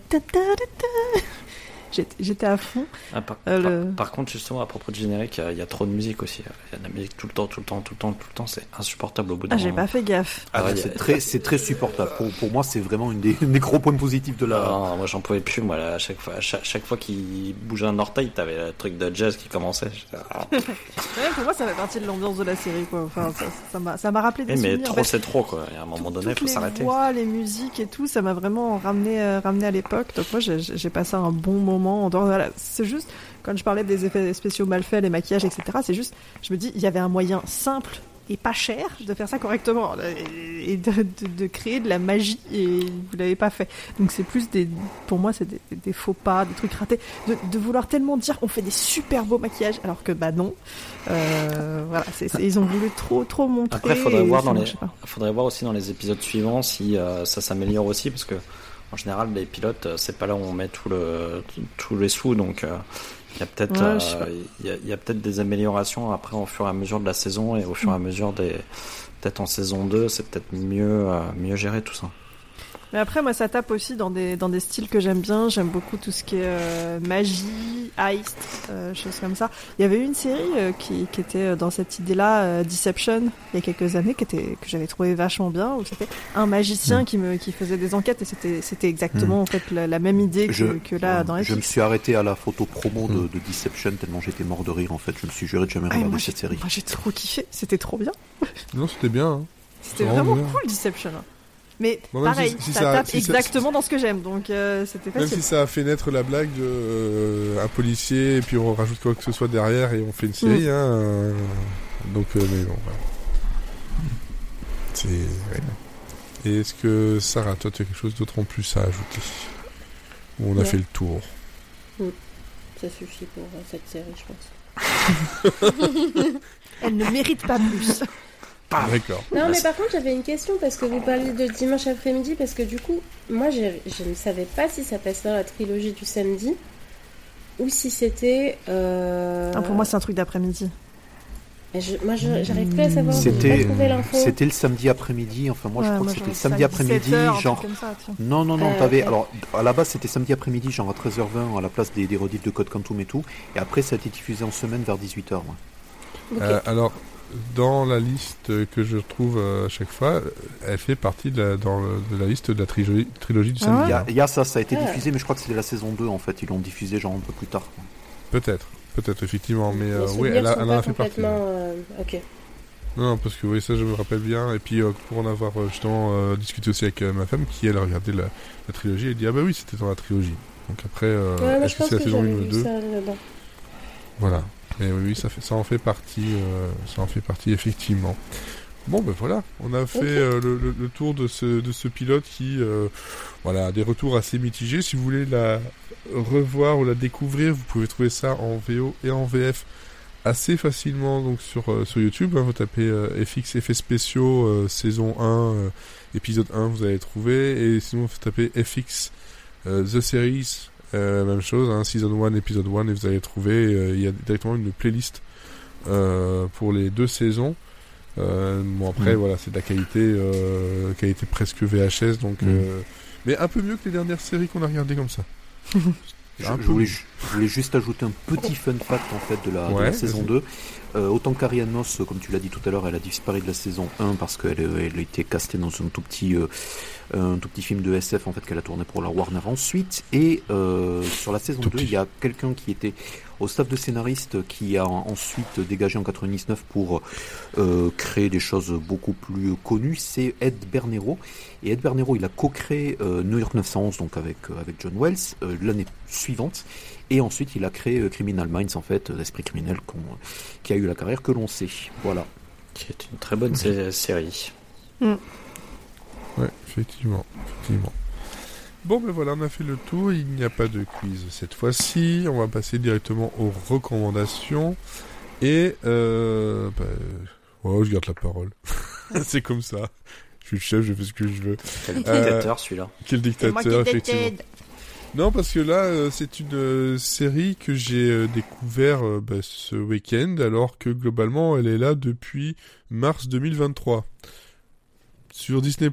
Ta- ta- ta- ta. J'étais à fond. Ah, par, Euh, par- le- par contre, justement, à propos de générique, il y, a- il y a trop de musique aussi. Il y a de la musique tout le temps, tout le temps, tout le temps, tout le temps. C'est insupportable au bout d'un Ah, j'ai moment. pas fait gaffe. Ah, Ah, bah, c'est très, c'est très supportable. Pour, pour moi, c'est vraiment une des, une des gros points positifs de la. Moi, j'en pouvais plus. Moi, là, à chaque fois, à chaque, chaque fois qu'il bougeait un orteil, t'avais le truc de jazz qui commençait. Ouais, pour moi, ça fait partie de l'ambiance de la série, quoi. Enfin, ça, ça m'a, ça m'a rappelé des eh, mais souvenirs. En trop, fait, c'est trop, quoi. Et à un moment tout- donné, il toutes faut les s'arrêter. voix, les musiques et tout, ça m'a vraiment ramené, euh, ramené à l'époque. Donc moi, j'ai, j'ai passé un bon moment. Voilà, c'est juste quand je parlais des effets spéciaux mal faits, les maquillages, etc. C'est juste, je me dis, il y avait un moyen simple et pas cher de faire ça correctement et et de, de- de créer de la magie et vous l'avez pas fait. Donc c'est plus des, pour moi, c'est des, des faux pas, des trucs ratés, de, de vouloir tellement dire on fait des super beaux maquillages alors que bah non. Euh, voilà, ils ont voulu trop, trop montrer. Après, faudrait voir dans les, faudrait voir aussi dans les épisodes suivants si euh, ça s'améliore aussi, parce que en général, les pilotes, euh, c'est pas là où on met tout le, tous les sous, donc euh, il y a peut-être, Ouais, euh, il y a, peut-être des améliorations après au fur et à mesure de la saison et au fur et à Mm. mesure des, peut-être en saison 2, c'est peut-être mieux, euh, mieux géré tout ça. Mais après, moi, ça tape aussi dans des, dans des styles que j'aime bien. J'aime beaucoup tout ce qui est euh, magie, heist, euh, choses comme ça. Il y avait une série euh, qui, qui était dans cette idée-là, euh, Deception, il y a quelques années, qui était, que j'avais trouvé vachement bien, où c'était un magicien Mm. qui, me, qui faisait des enquêtes et c'était, c'était exactement en fait la, la même idée que, Je, que là dans je me suis arrêté à la photo promo de, de Deception tellement j'étais mort de rire en fait. Je me suis juré de jamais Ah, regarder moi, cette série. moi, j'ai trop kiffé, c'était trop bien. Non, c'était bien. hein. C'était vraiment cool, Deception. Mais Bon, même pareil, si- si ça, ça- tape si ça- exactement dans ce que j'aime, donc euh, c'était Même facile. si ça a fait naître la blague de euh, un policier et puis on rajoute quoi que ce soit derrière et on fait une série. Hein, euh, donc, euh, mais bon, voilà. C'est. ouais. Et est-ce que Sarah, toi, tu as quelque chose d'autre en plus à ajouter? Ou on a fait le tour? Ça suffit pour euh, cette série, je pense. Elle ne mérite pas plus. D'accord. Non, mais par contre, j'avais une question parce que vous parliez de dimanche après-midi. Parce que du coup, moi, je, je ne savais pas si ça passait dans la trilogie du samedi ou si c'était. euh, Ah, pour moi, c'est un truc d'après-midi. je- moi, j'arrive plus à savoir. J'ai C'était, pas trouvé l'info. c'était le samedi après-midi. Enfin, moi, je Ouais, crois moi, que c'était le samedi après-midi, 17 heures, un truc genre. ça. Non, non, non, Ah, t'avais. Alors, à la base, c'était samedi après-midi, genre à 13h20, à la place des, des rediffs de Code Quantum et tout. Et après, ça a été diffusé en semaine vers 18h. moi. Ok. Euh, alors, dans la liste que je trouve euh, à chaque fois, elle fait partie de la, dans le- de la liste de la trilogie, trilogie du Ah samedi. ouais Il y, a, il y a ça, ça a été diffusé, mais je crois que c'était la saison 2 en fait. Ils l'ont diffusé genre un peu plus tard. Peut-être, peut-être, effectivement. Mais euh, oui, elle, a, sont elle en a fait partie. euh, Ok. Non, non, parce que oui, ça je me rappelle bien. Et puis euh, pour en avoir justement euh, discuté aussi avec euh, ma femme qui elle a regardé la, la trilogie, elle dit ah bah oui c'était dans la trilogie. Donc après, euh, Ouais, est-ce que c'est la saison 1 j'avais ou vu 2 ça là-dedans. Voilà. Mais oui, oui, ça, fait, ça en fait partie, euh, ça en fait partie effectivement. Bon ben voilà, on a fait euh, le, le- le tour de ce, de ce pilote qui, euh, voilà, a des retours assez mitigés. Si vous voulez la revoir ou la découvrir, vous pouvez trouver ça en VO et en VF assez facilement donc sur euh, sur YouTube. Hein, vous tapez FX effets spéciaux saison 1 euh, épisode 1, vous allez trouver. Et sinon vous tapez FX The Series, euh, même chose, hein, season 1 épisode 1 et vous allez trouver. euh, Il y a directement une playlist euh, pour les deux saisons. Bon après Mm. voilà c'est de la qualité qualité presque VHS donc Mm. euh, mais un peu mieux que les dernières séries qu'on a regardées comme ça. Je, voulais, mieux. je voulais juste ajouter un petit fun fact en fait de la, de Ouais, la saison vas-y. 2. Euh, autant qu'Ariane Moss, comme tu l'as dit tout à l'heure, elle a disparu de la saison 1 parce qu'elle elle a été castée dans un tout petit, euh, un tout petit film de SF en fait qu'elle a tourné pour la Warner ensuite. Et euh, sur la saison Tout 2, petit. il y a quelqu'un qui était au staff de scénariste qui a ensuite dégagé en 99 pour euh, créer des choses beaucoup plus connues. C'est Ed Bernero. Et Ed Bernero, il a co-créé euh, New York 911 donc avec, euh, avec John Wells euh, l'année suivante. Et ensuite, il a créé euh, Criminal Minds, en fait, l'esprit criminel qui a eu la carrière que l'on sait. Voilà. Qui est une très bonne sé- série. Ouais, effectivement, effectivement. Bon, ben voilà, on a fait le tour. Il n'y a pas de quiz cette fois-ci. On va passer directement aux recommandations. Et, euh, bah, ouais, je garde la parole. C'est comme ça. Je suis le chef, je fais ce que je veux. Quel Euh, dictateur celui-là. Quel C'est moi qui dictateur, effectivement. Non, parce que là, euh, c'est une euh, série que j'ai découvert bah, ce week-end, alors que globalement, elle est là depuis mars 2023 sur Disney+.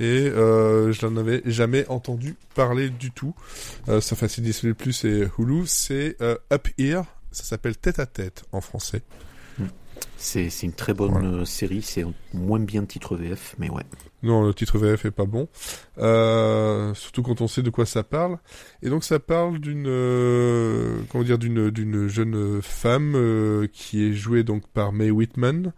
Et euh, je n'en avais jamais entendu parler du tout. Euh, ça fait Disney+, et Hulu, c'est euh, Up Here, ça s'appelle Tête à Tête en français. C'est c'est une très bonne Voilà. euh, série. C'est moins bien titre VF, mais ouais. Non, le titre VF est pas bon. Surtout quand on sait de quoi ça parle. Et donc ça parle d'une comment dire d'une d'une jeune femme qui est jouée donc par Mae Whitman.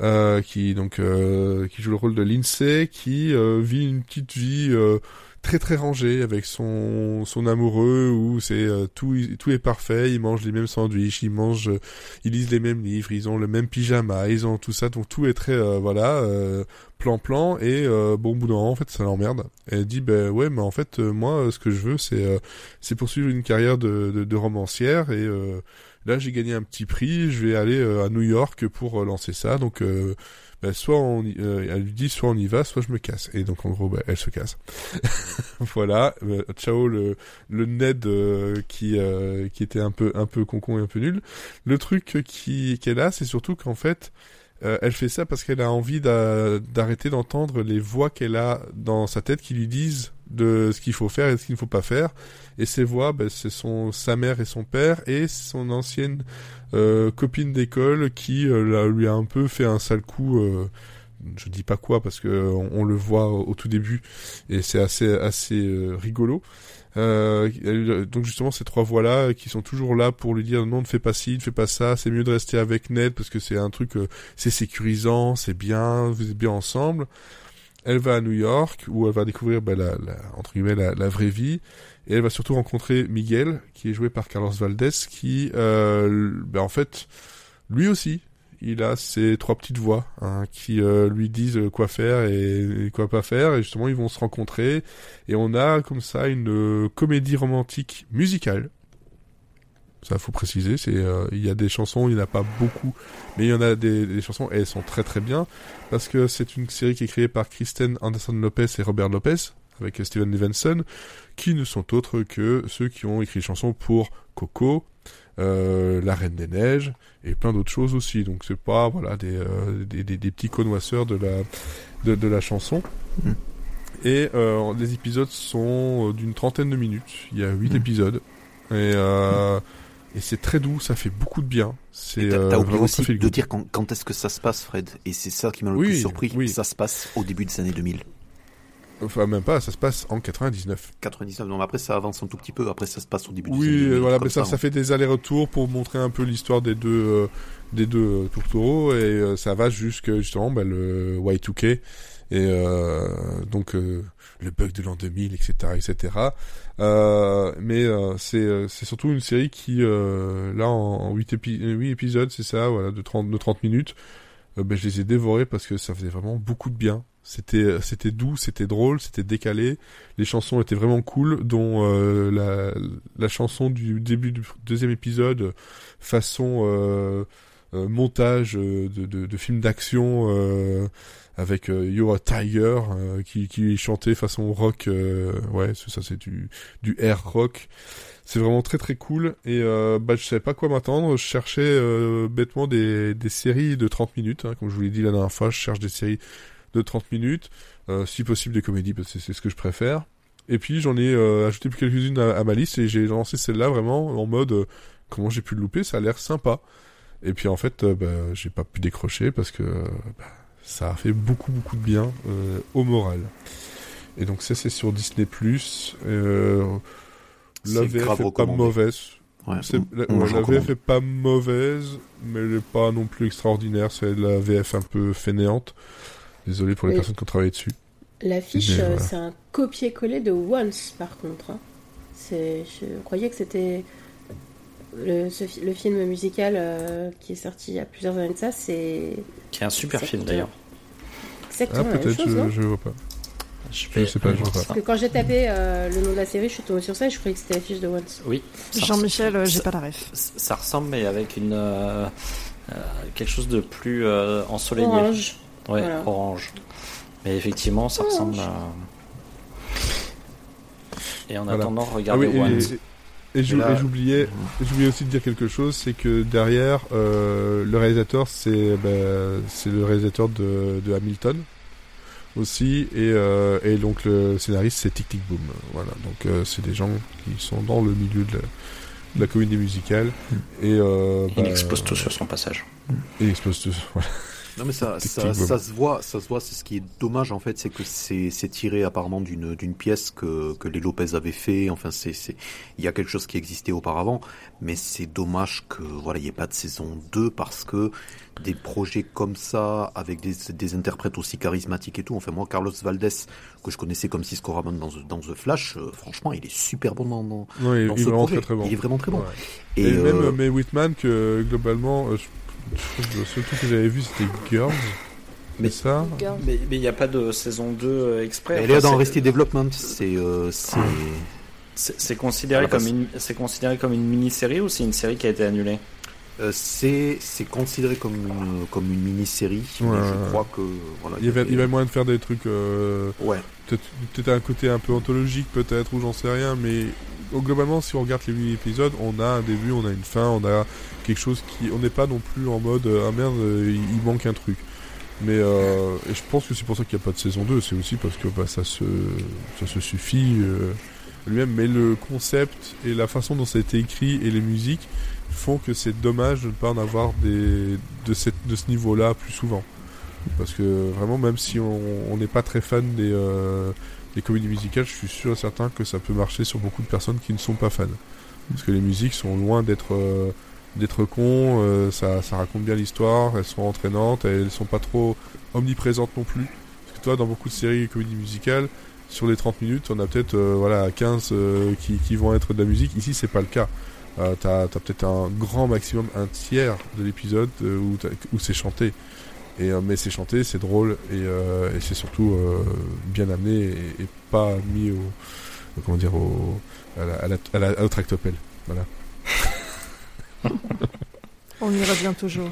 Euh, qui donc euh, qui joue le rôle de Lindsay qui euh, vit une petite vie euh, très très rangée avec son son amoureux où c'est euh, tout tout est parfait. Ils mangent les mêmes sandwichs ils mangent ils lisent les mêmes livres ils ont le même pyjama ils ont tout ça. Donc tout est très voilà plan plan. Et bon au bout d'un moment en fait ça l'emmerde. Elle dit ben ouais mais en fait moi ce que je veux c'est c'est poursuivre une carrière de, de, de romancière et là j'ai gagné un petit prix je vais aller euh, à New York pour euh, lancer ça. Donc euh, ben, soit on y- euh, elle lui dit soit on y va soit je me casse. Et donc en gros ben, elle se casse. Voilà. Euh, ciao le le Ned euh, qui euh, qui était un peu un peu concon et un peu nul. Le truc qui qu'elle a c'est surtout qu'en fait euh, elle fait ça parce qu'elle a envie d'a- d'arrêter d'entendre les voix qu'elle a dans sa tête qui lui disent de ce qu'il faut faire et ce qu'il ne faut pas faire. Et ces voix, ben, c'est son sa mère et son père et son ancienne euh, copine d'école qui euh, lui a un peu fait un sale coup. Euh, je dis pas quoi parce que on, le voit au, au tout début et c'est assez assez rigolo. Euh, elle- donc justement ces trois voix là qui sont toujours là pour lui dire non ne fais pas ci ne fais pas ça c'est mieux de rester avec Ned parce que c'est un truc euh, c'est sécurisant c'est bien vous êtes bien ensemble. Elle va à New York où elle va découvrir ben, la, la- entre guillemets la, la vraie vie. Et elle va surtout rencontrer Miguel qui est joué par Carlos Valdez qui euh, ben, en fait lui aussi il a ses trois petites voix hein, qui euh, lui disent quoi faire et, quoi pas faire. Et justement ils vont se rencontrer. Et on a comme ça une euh, comédie romantique musicale. Ça faut préciser c'est euh, il y a des chansons il n'y en a pas beaucoup. Mais il y en a des, chansons et elles sont très très bien. Parce que c'est une série qui est créée par Kristen Anderson Lopez et Robert Lopez avec euh, Steven Levinson qui ne sont autres que ceux qui ont écrit des chansons pour Coco euh, La Reine des Neiges et plein d'autres choses aussi donc c'est pas voilà des, euh, des, des, des petits connoisseurs de la de, de la chanson Mm. et euh, les épisodes sont d'une trentaine de minutes il y a huit Mm. épisodes et et c'est très doux ça fait beaucoup de bien c'est T'as t'as oublié aussi de dire quand, quand est-ce que ça se passe, Fred? Et c'est ça qui m'a le Oui, plus surpris. oui. Ça se passe au début des années 2000. Enfin, même pas, ça se passe en 99. 99. Non, mais après ça avance un tout petit peu. Après ça se passe au début Oui, 2000. euh, voilà, mais ça, ça hein. fait des allers-retours pour montrer un peu l'histoire des deux, euh, des deux euh, tourtereaux, et euh, ça va jusqu'à justement bah, le Y2K, et euh, donc le bug de l'an 2000, etc., etc. Mais c'est c'est surtout une série qui, là, en, en 8, épi- euh, huit épisodes, c'est ça, voilà, de 30, de 30 minutes, ben, je les ai dévorés parce que ça faisait vraiment beaucoup de bien. C'était c'était doux, c'était drôle, c'était décalé. Les chansons étaient vraiment cool, dont euh, la, la chanson du début du deuxième épisode, façon euh, euh, montage euh, de, de, de film d'action euh, avec euh, You're a Tiger euh, qui, qui chantait façon rock. euh, ouais, ça c'est du du air rock. C'est vraiment très très cool et euh, bah je savais pas quoi m'attendre. Je cherchais euh, bêtement des, des séries de 30 minutes, hein, comme je vous l'ai dit la dernière fois. Je cherche des séries de 30 minutes, euh, si possible des comédies parce que c'est ce que je préfère. Et puis j'en ai euh, ajouté quelques-unes à, à ma liste et j'ai lancé celle-là vraiment en mode euh, comment j'ai pu le louper, ça a l'air sympa. Et puis en fait, euh, bah, j'ai pas pu décrocher parce que euh, bah, ça a fait beaucoup beaucoup de bien euh, au moral. Et donc ça c'est sur Disney+. Euh, la VF est pas mauvaise. Ouais, la, ouais. VF est pas mauvaise, mais elle est pas non plus extraordinaire. C'est de la VF un peu fainéante. Désolé pour les Oui. personnes qui ont travaillé dessus. L'affiche, voilà. c'est un copier-coller de Once, par contre. hein. C'est, je croyais que c'était le, ce fi- le film musical euh, qui est sorti il y a plusieurs années de ça. C'est Qui est un super film d'ailleurs. Ah, exactement même peut-être, chose, je, non je vois pas. Je, Je sais pas, je vois pas. Parce que quand j'ai tapé euh, le nom de la série, je suis tombée sur ça et je croyais que c'était l'affiche de Once. Oui. Jean-Michel, euh, j'ai pas la ref. Ça ressemble, mais avec une euh, quelque chose de plus euh, ensoleillé. Orange. Ouais, Voilà. orange. Mais effectivement, ça Orange. ressemble à. Et en Voilà. attendant, Ah regardez oui, et- Once. et, et j'ou- Et là- et j'oubliais, j'oubliais aussi de dire quelque chose, c'est que derrière, euh, le réalisateur, c'est bah, c'est le réalisateur de, de Hamilton aussi, et, euh, et donc le scénariste, c'est Tic Tic Boom. Voilà, donc euh, c'est des gens qui sont dans le milieu de la, de la comédie musicale, et euh, Il bah, expose tout sur son passage. Il expose tout. Voilà. Non mais ça, ça, ça se voit, ça se voit. C'est ce qui est dommage en fait, c'est que c'est tiré apparemment d'une d'une pièce que que les Lopez avaient fait. Enfin c'est c'est il y a quelque chose qui existait auparavant, mais c'est dommage que voilà il n'y ait pas de saison 2 parce que des projets comme ça avec des des interprètes aussi charismatiques et tout. Enfin moi Carlos Valdés que je connaissais comme Cisco Ramon dans The- dans The Flash, euh, franchement il est super bon dans dans, Ouais, dans il ce projet. très très bon. Il est vraiment très bon. Ouais. Et, Et, même euh, euh, Mae Whitman, que globalement, euh, je- je- le seul truc que j'avais vu, c'était Girls. Mais- ça. Mais il n'y a pas de saison 2 euh, exprès. elle est Enfin, dans c'est- Arrested Development. C'est euh, c'est C'est considéré, comme une- c'est considéré comme une mini-série ou c'est une série qui a été annulée? Euh, c'est c'est considéré comme une comme une mini-série, Ouais. je crois que voilà. il y avait, il y avait moyen de faire des trucs, euh, Ouais. peut-être peut-être un côté un peu anthologique, peut-être, ou j'en sais rien, mais oh, globalement, si on regarde les 8 épisodes, on a un début, on a une fin, on a quelque chose qui. On n'est pas non plus en mode euh, ah merde, euh, il, manque un truc. Mais euh, et je pense que c'est pour ça qu'il n'y a pas de saison 2, c'est aussi parce que bah, ça, se, ça se suffit euh, lui-même. Mais le concept et la façon dont ça a été écrit et les musiques font que c'est dommage de ne pas en avoir des, de, cette, de ce niveau-là plus souvent. Parce que vraiment, même si on n'est pas très fan des, des comédies musicales, je suis sûr et certain que ça peut marcher sur beaucoup de personnes qui ne sont pas fans. Parce que les musiques sont loin d'être d'être cons, euh, ça, ça raconte bien l'histoire, elles sont entraînantes, elles sont pas trop omniprésentes non plus. Parce que toi, dans beaucoup de séries et comédies musicales, sur les 30 minutes, on a peut-être euh, voilà 15 euh, qui, qui vont être de la musique. Ici, c'est pas le cas. Euh, t'as as, peut-être un grand maximum, un tiers de l'épisode euh, où, où c'est chanté. Et, euh, mais c'est chanté, c'est drôle et, et c'est surtout bien amené et, et pas mis au comment dire au à la, à la, à la- à la tractopelle. Voilà. On y revient toujours.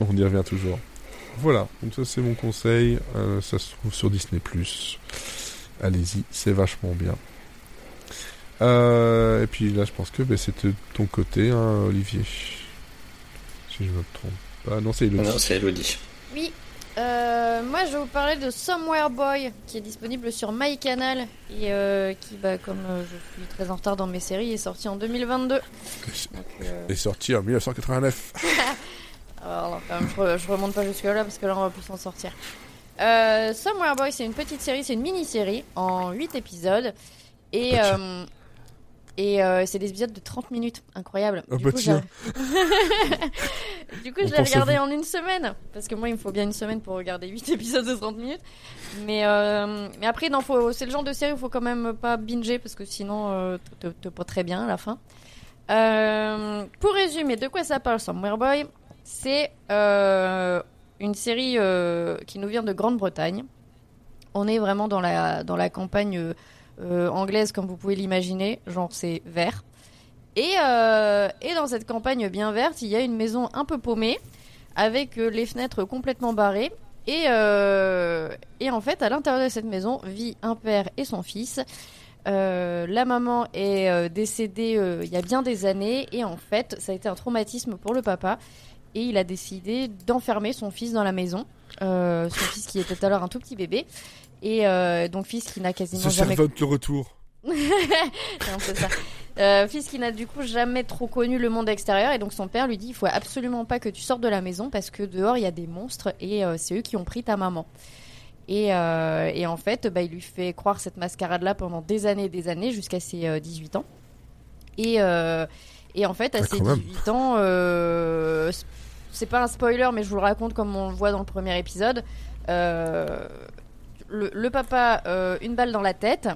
On y revient toujours. Voilà, donc ça c'est mon conseil. Euh, ça se trouve sur Disney+. Allez-y, c'est vachement bien. Euh, et puis là, je pense que ben, c'était de ton côté, hein, Olivier. Si je me trompe pas. Non, c'est Elodie. Non, c'est Elodie. Euh, moi, je vais vous parler de Somewhere Boy, qui est disponible sur MyCanal et euh, qui, bah, comme euh, je suis très en retard dans mes séries, est sorti en 2022. Donc, euh, est sorti en 1989. alors, quand même, je, re- je remonte pas jusque là parce que là, on va plus s'en sortir. Euh, Somewhere Boy, c'est une petite série, c'est une mini-série en 8 épisodes. Et, euh, et euh, c'est des épisodes de 30 minutes, incroyable. Ah Du bah coup, tiens. du coup, On je l'ai regardé en une semaine. Parce que moi, il me faut bien une semaine pour regarder 8 épisodes de 30 minutes. Mais, euh, mais après, non, faut, c'est le genre de série où il faut quand même pas binger parce que sinon, euh, t'es- t'es pas très bien à la fin. Euh, pour résumer, de quoi ça parle Somewhere Boy? C'est euh, une série euh, qui nous vient de Grande-Bretagne. On est vraiment dans la, dans la campagne euh, anglaise, comme vous pouvez l'imaginer. Genre, c'est vert. Et, euh, et dans cette campagne bien verte, il y a une maison un peu paumée, avec euh, les fenêtres complètement barrées. Et, et en fait, à l'intérieur de cette maison vit un père et son fils. La maman est décédée il y a bien des années et en fait, ça a été un traumatisme pour le papa et il a décidé d'enfermer son fils dans la maison. Son fils qui était alors un tout petit bébé et euh, donc fils qui n'a quasiment Ce jamais de retour. c'est un peu ça. Euh, fils qui n'a du coup jamais trop connu le monde extérieur et donc son père lui dit il faut absolument pas que tu sortes de la maison parce que dehors il y a des monstres et euh, c'est eux qui ont pris ta maman. Et, euh, et en fait, bah, il lui fait croire cette mascarade-là pendant des années et des années jusqu'à ses euh, 18 ans. Et, et en fait, à Ah, ses quand même. 18 ans, c'est pas un spoiler, mais je vous le raconte comme on le voit dans le premier épisode. Euh, le, le papa, euh, une balle dans la tête.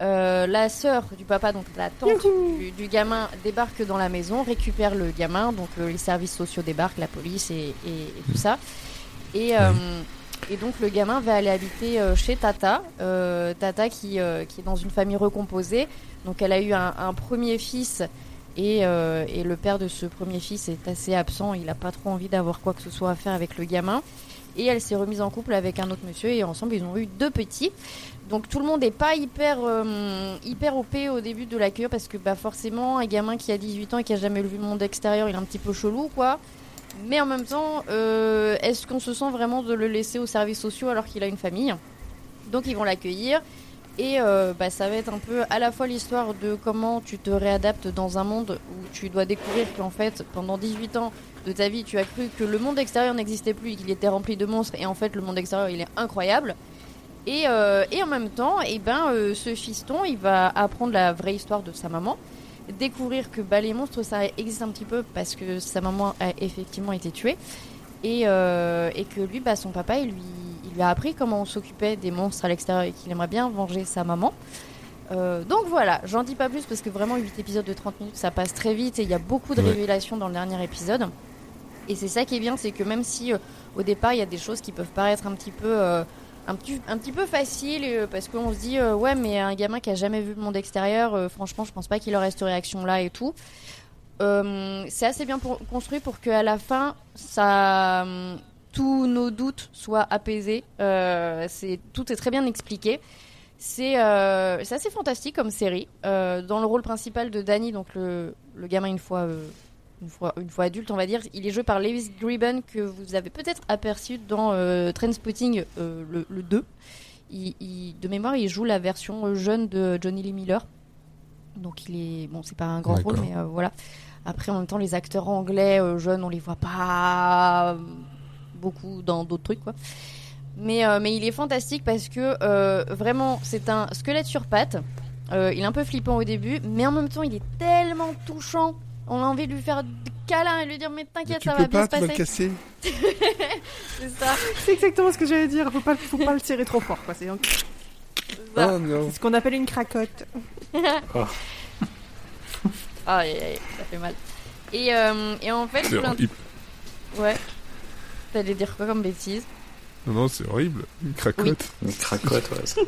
Euh, la sœur du papa, donc la tante du, du gamin, débarque dans la maison, récupère le gamin, donc euh, les services sociaux débarquent, la police et, et- et tout ça. Et, euh, et donc le gamin va aller habiter euh, chez Tata, euh, Tata qui, euh, qui est dans une famille recomposée. Donc elle a eu un, un premier fils et, euh, et le père de ce premier fils est assez absent, il n'a pas trop envie d'avoir quoi que ce soit à faire avec le gamin. Et elle s'est remise en couple avec un autre monsieur et ensemble ils ont eu deux petits. Donc tout le monde n'est pas hyper euh, hyper OP au début de la parce que bah forcément un gamin qui a 18 ans et qui a jamais vu le monde extérieur, il est un petit peu chelou quoi. Mais en même temps, euh, est-ce qu'on se sent vraiment de le laisser aux services sociaux alors qu'il a une famille? Donc ils vont l'accueillir et euh, bah, ça va être un peu à la fois l'histoire de comment tu te réadaptes dans un monde où tu dois découvrir qu'en fait pendant 18 ans de ta vie tu as cru que le monde extérieur n'existait plus et qu'il était rempli de monstres et en fait le monde extérieur il est incroyable. Et, euh, et en même temps, et ben, euh, ce fiston, il va apprendre la vraie histoire de sa maman, découvrir que bah, les monstres, ça existe un petit peu parce que sa maman a effectivement été tuée, et, euh, et que lui, bah, son papa, il lui, il lui a appris comment on s'occupait des monstres à l'extérieur et qu'il aimerait bien venger sa maman. Euh, donc voilà, j'en dis pas plus parce que vraiment 8 épisodes de 30 minutes ça passe très vite et il y a beaucoup de Ouais. révélations dans le dernier épisode. Et c'est ça qui est bien, c'est que même si euh, au départ il y a des choses qui peuvent paraître un petit peu euh, un petit, un petit peu facile euh, parce qu'on se dit ouais mais un gamin qui a jamais vu le monde extérieur franchement je pense pas qu'il aurait cette réaction là et tout. C'est assez bien construit pour qu'à la fin ça tous nos doutes soient apaisés. C'est tout est très bien expliqué. C'est assez fantastique comme série. Dans le rôle principal de Danny donc le, le gamin une fois une fois, une fois adulte, on va dire. Il est joué par Lewis Griben, que vous avez peut-être aperçu dans euh, Trainspotting, euh, le, le 2. Il, il- de mémoire, il joue la version jeune de Johnny Lee Miller. Donc il est. Bon, c'est pas un grand rôle, mais euh, voilà. Après, en même temps, les acteurs anglais euh, jeunes, on les voit pas beaucoup dans d'autres trucs, quoi. Mais, mais il est fantastique parce que vraiment, c'est un squelette sur pattes. Il est un peu flippant au début, mais en même temps, il est tellement touchant. On a envie de lui faire des câlins et lui dire Mais t'inquiète, ça va bien pas, se tu passer. casser. C'est ça. C'est exactement ce que j'allais dire. Faut pas, faut pas le serrer trop fort, quoi. C'est. Ah c'est ce qu'on appelle une cracotte. Ah, aïe, aïe, ça fait mal. Et, euh, et en fait, C'est horrible. ouais. T'allais dire quoi comme bêtise? Non, non, c'est horrible. Une cracotte. Une cracotte, ouais. ça.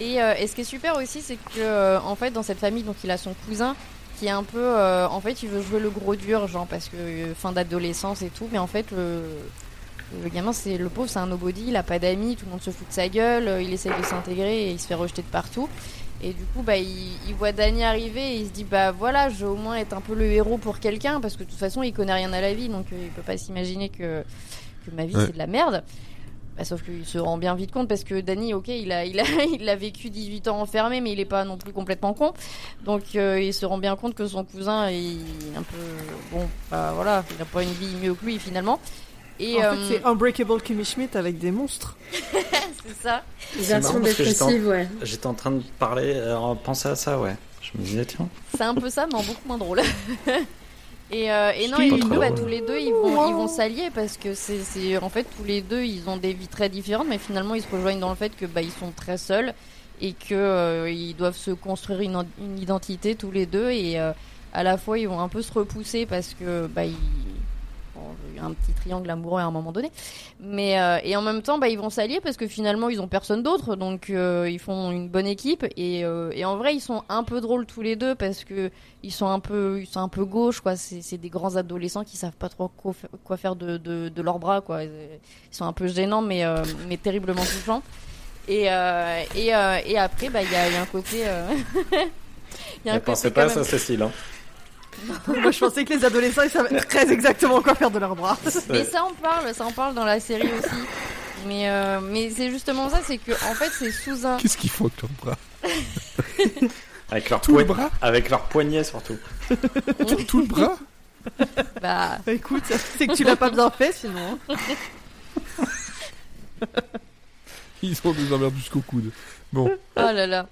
Et, euh, et ce qui est super aussi, c'est que euh, en fait, dans cette famille, donc il a son cousin qui est un peu, euh, en fait, il veut jouer le gros dur, genre parce que euh, fin d'adolescence et tout, mais en fait, le, le gamin, c'est le pauvre, c'est un nobody, il a pas d'amis, tout le monde se fout de sa gueule, euh, il essaye de s'intégrer et il se fait rejeter de partout. Et du coup, bah, il, il voit Danny arriver et il se dit, bah voilà, je vais au moins être un peu le héros pour quelqu'un, parce que de toute façon, il connaît rien à la vie, donc il peut pas s'imaginer que, que ma vie Ouais. c'est de la merde. Bah, sauf qu'il se rend bien vite compte parce que Danny, ok, il a, il a, il a vécu 18 ans enfermé, mais il est pas non plus complètement con. Donc euh, il se rend bien compte que son cousin est un peu, bon, bah voilà, il a pas une vie mieux que lui finalement. Et en euh, fait, c'est Unbreakable Kimmy Schmidt avec des monstres. c'est ça. Version marrant parce que j'étais en- dépressive, ouais. J'étais en train de parler, euh, penser à ça, ouais. Je me disais, tiens. C'est un peu ça, mais en beaucoup moins drôle. et, euh, et non, et du trop coup, bah, tous les deux, ils vont, ils vont s'allier parce que c'est, c'est, en fait, tous les deux, ils ont des vies très différentes, mais finalement, ils se rejoignent dans le fait que, bah, ils sont très seuls et que euh, ils doivent se construire une, une identité tous les deux et euh, à la fois, ils vont un peu se repousser parce que, bah, ils, un petit triangle amoureux à un moment donné. Mais euh, et en même temps, bah, ils vont s'allier parce que finalement, ils ont personne d'autre, donc euh, ils font une bonne équipe. Et, euh, et en vrai, ils sont un peu drôles tous les deux parce que ils sont un peu, ils sont un peu gauches, quoi. C'est des grands adolescents qui savent pas trop quoi, fa- quoi faire de, de, de leurs bras, quoi. Ils sont un peu gênants, mais mais terriblement touchants. Et et et après, bah, il y a, il y a un côté. il y a un côté pas à même- ça, Cécile. Hein. Moi, je pensais que les adolescents, ils savaient très exactement quoi faire de leurs bras. Mais ça en parle, ça en parle dans la série aussi. Mais euh, mais c'est justement ça, c'est que en fait c'est sous un. Qu'est-ce qu'ils font avec leurs bras Avec leur, Tout le bras avec leur poignet surtout. tout, tout le bras Bah Bah, écoute, c'est que tu l'as pas bien fait, sinon. hein. Ils ont des emmerdes jusqu'au coude. Bon, oh là là.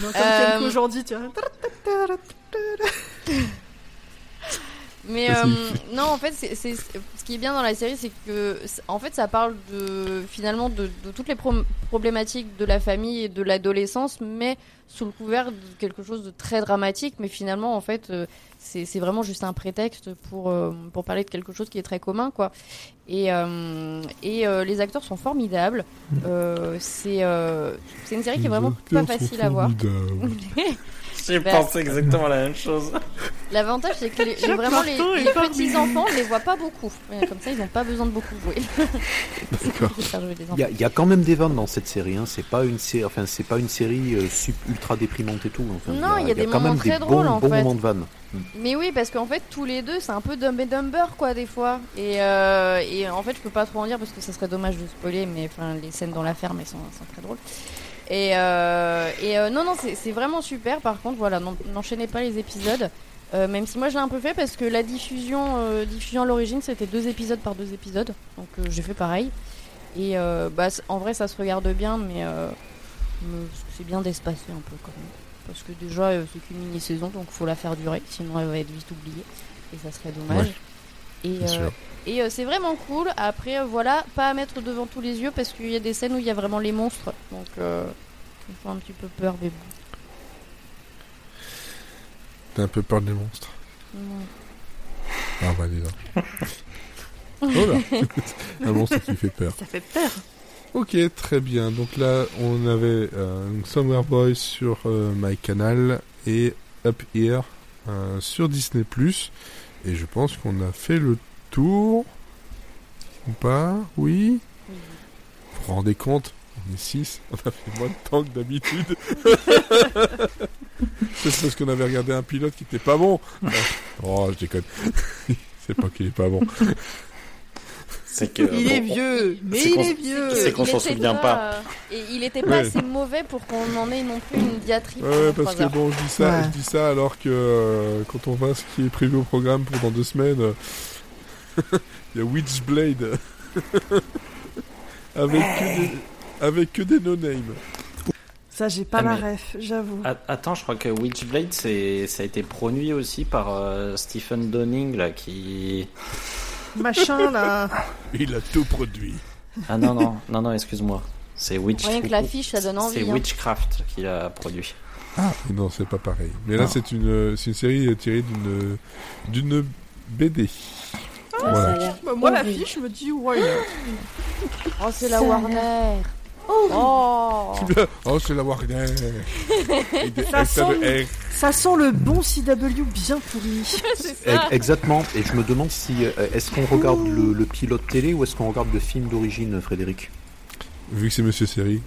Donc, comme Euh, aujourd'hui, tu vois. Mais euh, non, en fait, c'est c'est- ce qui est bien dans la série, c'est que en fait, ça parle de finalement de, de toutes les pro- problématiques de la famille et de l'adolescence, mais sous le couvert de quelque chose de très dramatique. Mais finalement, en fait, euh, c'est c'est vraiment juste un prétexte pour euh, pour parler de quelque chose qui est très commun, quoi. Et euh, et euh, les acteurs sont formidables. Euh, c'est c'est une série qui est vraiment pas facile à voir. J'ai pensé exactement la même chose. L'avantage, c'est que les, les- vraiment les, petits enfants, on les voit pas beaucoup. Comme ça, ils n'ont pas besoin de beaucoup jouer. D'accord. De faire jouer des enfants. Il y, a- il y a quand même des vannes dans cette série. Hein. C'est pas une série, enfin c'est pas une série euh, sup- ultra déprimante et tout. Enfin, Non, il y a des quand moments même très des drôles, bons, en bons fait. moments de vannes. Mais oui, parce qu'en fait, tous les deux, c'est un peu Dumb and Dumber, quoi, des fois. Et, euh, et en fait, je peux pas trop en dire parce que ça serait dommage de spoiler, mais enfin, les scènes dans la ferme, elles sont, sont très drôles. Et, euh, et euh, non, non, c'est vraiment super. Par contre, voilà, n'en- n'enchaînez pas les épisodes. Euh, même si moi je l'ai un peu fait parce que la diffusion, euh, diffusion à l'origine c'était deux épisodes par deux épisodes, donc euh, j'ai fait pareil. Et bah, en vrai ça se regarde bien, mais euh, c'est bien d'espacer un peu quand même. Parce que déjà c'est qu'une mini-saison, donc faut la faire durer, sinon elle va être vite oubliée. Et ça serait dommage. Ouais, et et euh, c'est vraiment cool. Après, euh, voilà, pas à mettre devant tous les yeux parce qu'il y a des scènes où il y a vraiment les monstres. Donc, euh, ils font un petit peu peur, mais bon. T'as un peu peur des monstres. Ouais. Ah bah dis donc. Oh là Un monstre qui fait peur. Ça fait peur. Ok, très bien. Donc là, on avait euh, Somewhere Boys sur euh, MyCanal et Up Here euh, sur Disney+. Et je pense qu'on a fait le tour. Ou pas Oui Vous vous rendez compte On est 6, on a fait moins de temps que d'habitude. C'est parce qu'on avait regardé un pilote qui était pas bon. Oh, je déconne. C'est pas qu'il est pas bon. C'est que. Il bon, est vieux, mais il est vieux. c'est qu'on s'en souvient pas. Et il était pas Ouais. assez mauvais pour qu'on en ait non plus une diatribe. Ouais, parce que heures. bon, je dis ça, Ouais. je dis ça alors que euh, quand on voit ce qui est prévu au programme pour dans deux semaines, euh, il y a Witchblade avec que des, avec que des no-name. Ça, j'ai pas Ah, la ref, j'avoue. A- Attends, je crois que Witchblade, c'est, ça a été produit aussi par euh, Stephen Downing, là, qui... Machin, là. Il a tout produit. Ah non, non, non, non, excuse-moi. C'est Witch... Rien que l'affiche, ça donne envie. C'est hein. Witchcraft qui l'a produit. Et non, c'est pas pareil. Mais là, Non. c'est une, c'est une série tirée d'une, d'une BD. Ah, Voilà. Bah, moi, horrible. l'affiche me dit why not? Oh, c'est la Warner. Oh, Oh. Oh, c'est la Warner. Ça sent-. Ça le bon CW bien pourri. ça. Exactement. Et je me demande si euh, est-ce qu'on regarde le, le pilote télé ou est-ce qu'on regarde le film d'origine, Frédéric? Vu que c'est Monsieur Série,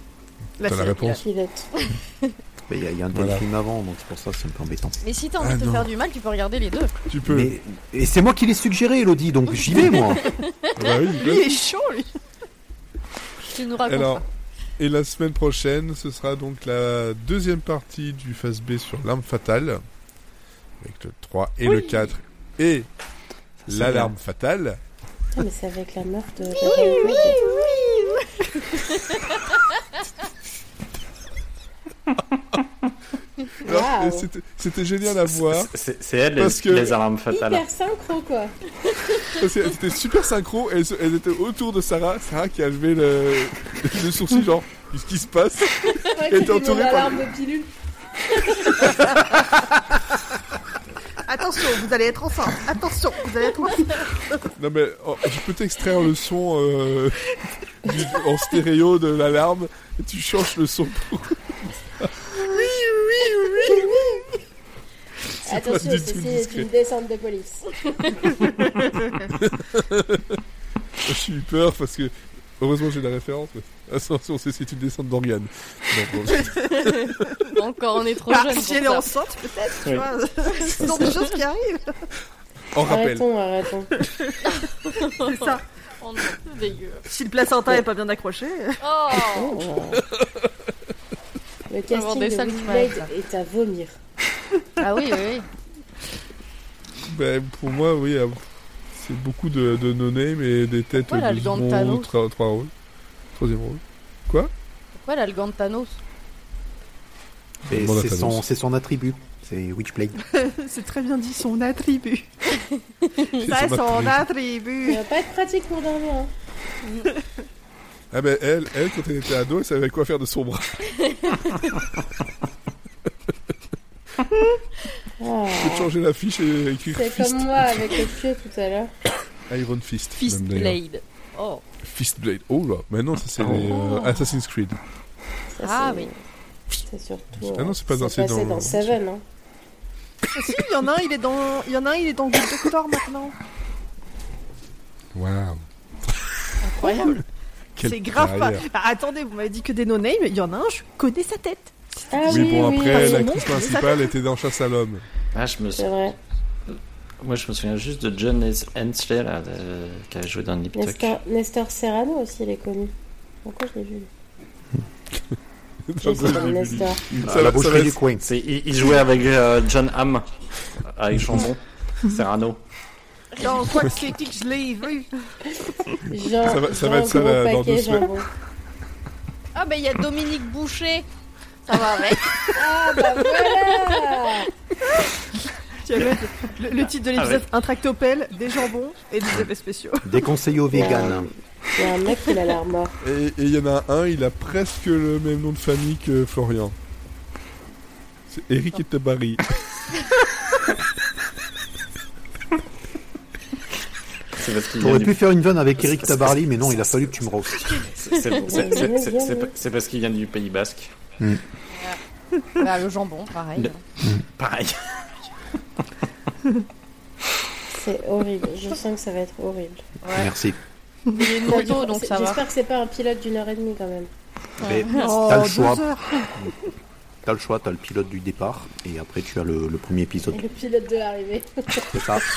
La t'as la réponse? Mais Il y, a- il y a un Voilà. film avant, donc c'est pour ça que c'est un peu embêtant. Mais si t'as envie Ah, de te non. faire du mal, tu peux regarder les deux. Tu peux. Mais, et c'est moi qui l'ai suggéré, Elodie, donc j'y vais, moi. Ah bah oui, Lui, il est chaud, lui. Tu nous racontes. Alors, et la semaine prochaine, ce sera donc la deuxième partie du phase B sur l'arme fatale, avec le 3 et le 4, et l'alarme fatale. Ah, mais c'est avec la meuf de Daniel Craig. Alors, Waouh. c'était- C'était génial à voir, C'est, elle, les, Parce que- les alarmes fatales. Hyper synchro, quoi. étaient super synchro, et elles, étaient autour de Sarah, Sarah qui a levé le, le sourcil genre, qu'est-ce qui se passe? Ouais, Et t'es c'était mon entouré par- alarme de pilule. Attention, vous allez être enceinte. Attention, vous allez être enceinte. Non mais oh, je peux t'extraire le son euh, du- en stéréo de l'alarme et tu changes le son. Attention, du ceci tout est discret. une descente de police. J'ai eu peur parce que heureusement j'ai la référence. mais Attention, c'est c'est une descente d'organes. Encore, on est trop Ah, jeune. si elle est enceinte, peut-être, tu Oui. vois. Ce sont des choses qui arrivent. en rappel. Arrêtons, arrêtons. C'est ça. Oh non, c'est dégueu. Si le placenta est pas bien accroché. Oh Oh. Le casting de m'arrêtent, est à vomir. Ah oui, oui, oui. Ben, pour moi, oui, euh, c'est beaucoup de, de no-name et des têtes Pourquoi de second, Thanos trois, trois rôles. Troisième rôle. Pourquoi là, le gant de Thanos C'est son, attribut. C'est Witchblade. C'est très bien dit, son attribut. C'est Ça, son son attribut. attribut. Ça va pas être pratique pour dormir. Hein. Ah ben, elle, elle, quand elle était ado, elle savait quoi faire de son bras. Ah. Je peux te changer l'affiche et écrire C'est Fist. comme moi avec le pieu tout à l'heure. Iron Fist. Fist même, d'ailleurs. Blade. Oh. Fist Blade. Oh là, mais non, ça c'est les euh, Assassin's Creed. Ça, Ah oui. C'est surtout. Ah non, c'est pas dans- c'est dans- dans Seven. Hein. si, il y en a un, il est dans, il y en a un, il est dans Good Doctor maintenant. Waouh. Incroyable. C'est grave pas. Bah, attendez, vous m'avez dit que des no-name, il y en a un, je connais sa tête. Ah Oui, oui, bon, oui, après, oui. l'actrice principale était dans Chasse à l'homme. Ah, je me C'est sou- vrai. Moi, je me souviens juste de John Hensley, là, de- qui a joué dans Nip. Nestor, Nestor Serrano aussi, il est connu. Pourquoi je l'ai vu? Ça À la boucherie du coin. Il, il jouait avec euh, John Hamm, avec Chambon, Serrano. Dans quoi que c'est que je l'ai vu. Jean, Ça va- ça va Jean être ça, là, dans paquet deux semaines. Ah bah il y a Dominique Boucher. Ça va avec. Ah bah voilà Tu le, le titre de l'épisode Un tractopelle, des jambons et des effets spéciaux. Des conseils aux véganes. Il y a un mec qui a l'air mort. Et il y en a un, il a presque le même nom de famille que Florian. C'est Eric et Tabari. T'aurais du, pu faire une vanne avec Eric Tabarly, mais non, il a fallu que tu me roastes. c'est parce qu'il vient du Pays Basque. Bah, le jambon, pareil. Le- Pareil. C'est horrible. Je sens que ça va être horrible. Ouais. Merci. Moto, donc ça. J'espère que c'est pas un pilote d'une heure et demie quand même. Mais Oh, t'as le choix. T'as le choix, t'as le pilote du départ, et après tu as le, le premier épisode. Et le pilote de l'arrivée. C'est ça.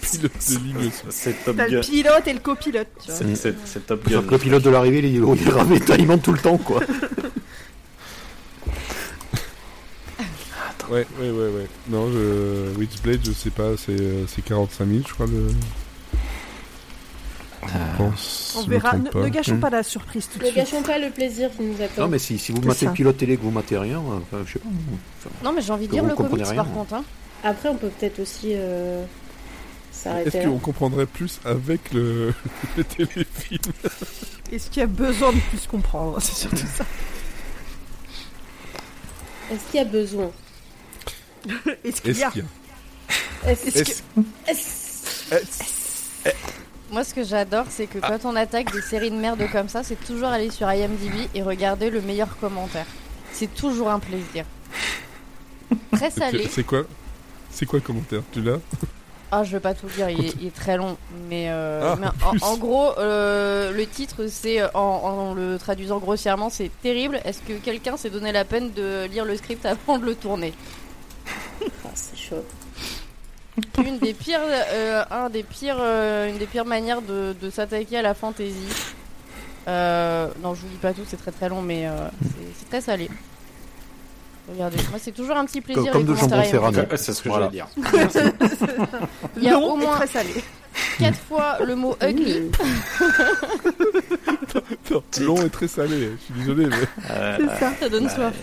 Pilote de ligne aussi. C'est Top T'as le Gun. pilote et le copilote. tu vois. C'est, c'est- c'est Top Sauf Gun. que le pilote de l'arrivée, il est il ravitaillement tout le temps, quoi. Ouais, ouais, ouais, ouais. Non, je... Witchblade, je sais pas, c'est euh, c'est 45 000, je crois, le... Je pense. On si je me verra. trompe Ne, pas. gâchons Hmm. pas la surprise tout de Ne suite. gâchons pas le plaisir qui nous attend. Non, mais si, si vous C'est matez ça. le pilote télé que vous matez rien, enfin, je sais pas. enfin, Non, mais j'ai envie de Que lire vous le comprenez comics rien, par hein. contre. Hein. Après, on peut peut-être aussi euh, Est-ce qu'on comprendrait plus avec le, le téléfilm Est-ce qu'il y a besoin de plus comprendre? C'est surtout ça. Est-ce qu'il y a besoin? Est-ce qu'il Est-ce y a? Qu'il y a? Est-ce Est-ce- est-ce- est-ce- Moi, ce que j'adore, c'est que quand on attaque des séries de merde comme ça, c'est toujours aller sur IMDb et regarder le meilleur commentaire. C'est toujours un plaisir. Très salé. C'est quoi C'est quoi le commentaire? Tu l'as? Ah, je veux pas tout dire, il est, il est très long. Mais, euh, Ah, mais en gros, euh, le titre, c'est en, en le traduisant grossièrement, c'est terrible. Est-ce que quelqu'un s'est donné la peine de lire le script avant de le tourner? Ah, c'est chaud. Une des pires, euh, un des pires, euh, une des pires manières de, de s'attaquer à la fantasy. Euh, non, je vous dis pas tout, c'est très très long, mais euh, c'est très salé. Regardez, moi c'est toujours un petit plaisir. Comme les de jambon serrano. C'est ce que Voilà. j'allais dire. Il y a Non, au moins très salé. quatre fois le mot ugly. Long et très salé, je suis désolé, mais. Euh, C'est ça. Ça donne soif.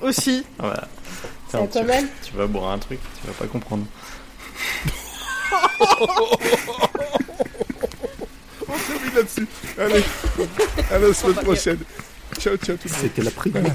Aussi. voilà. Quand tu, même. tu vas boire un truc, tu vas pas comprendre. On termine là-dessus. Allez, à la semaine prochaine. Ciao, ciao tout le monde. C'était la prime. Voilà.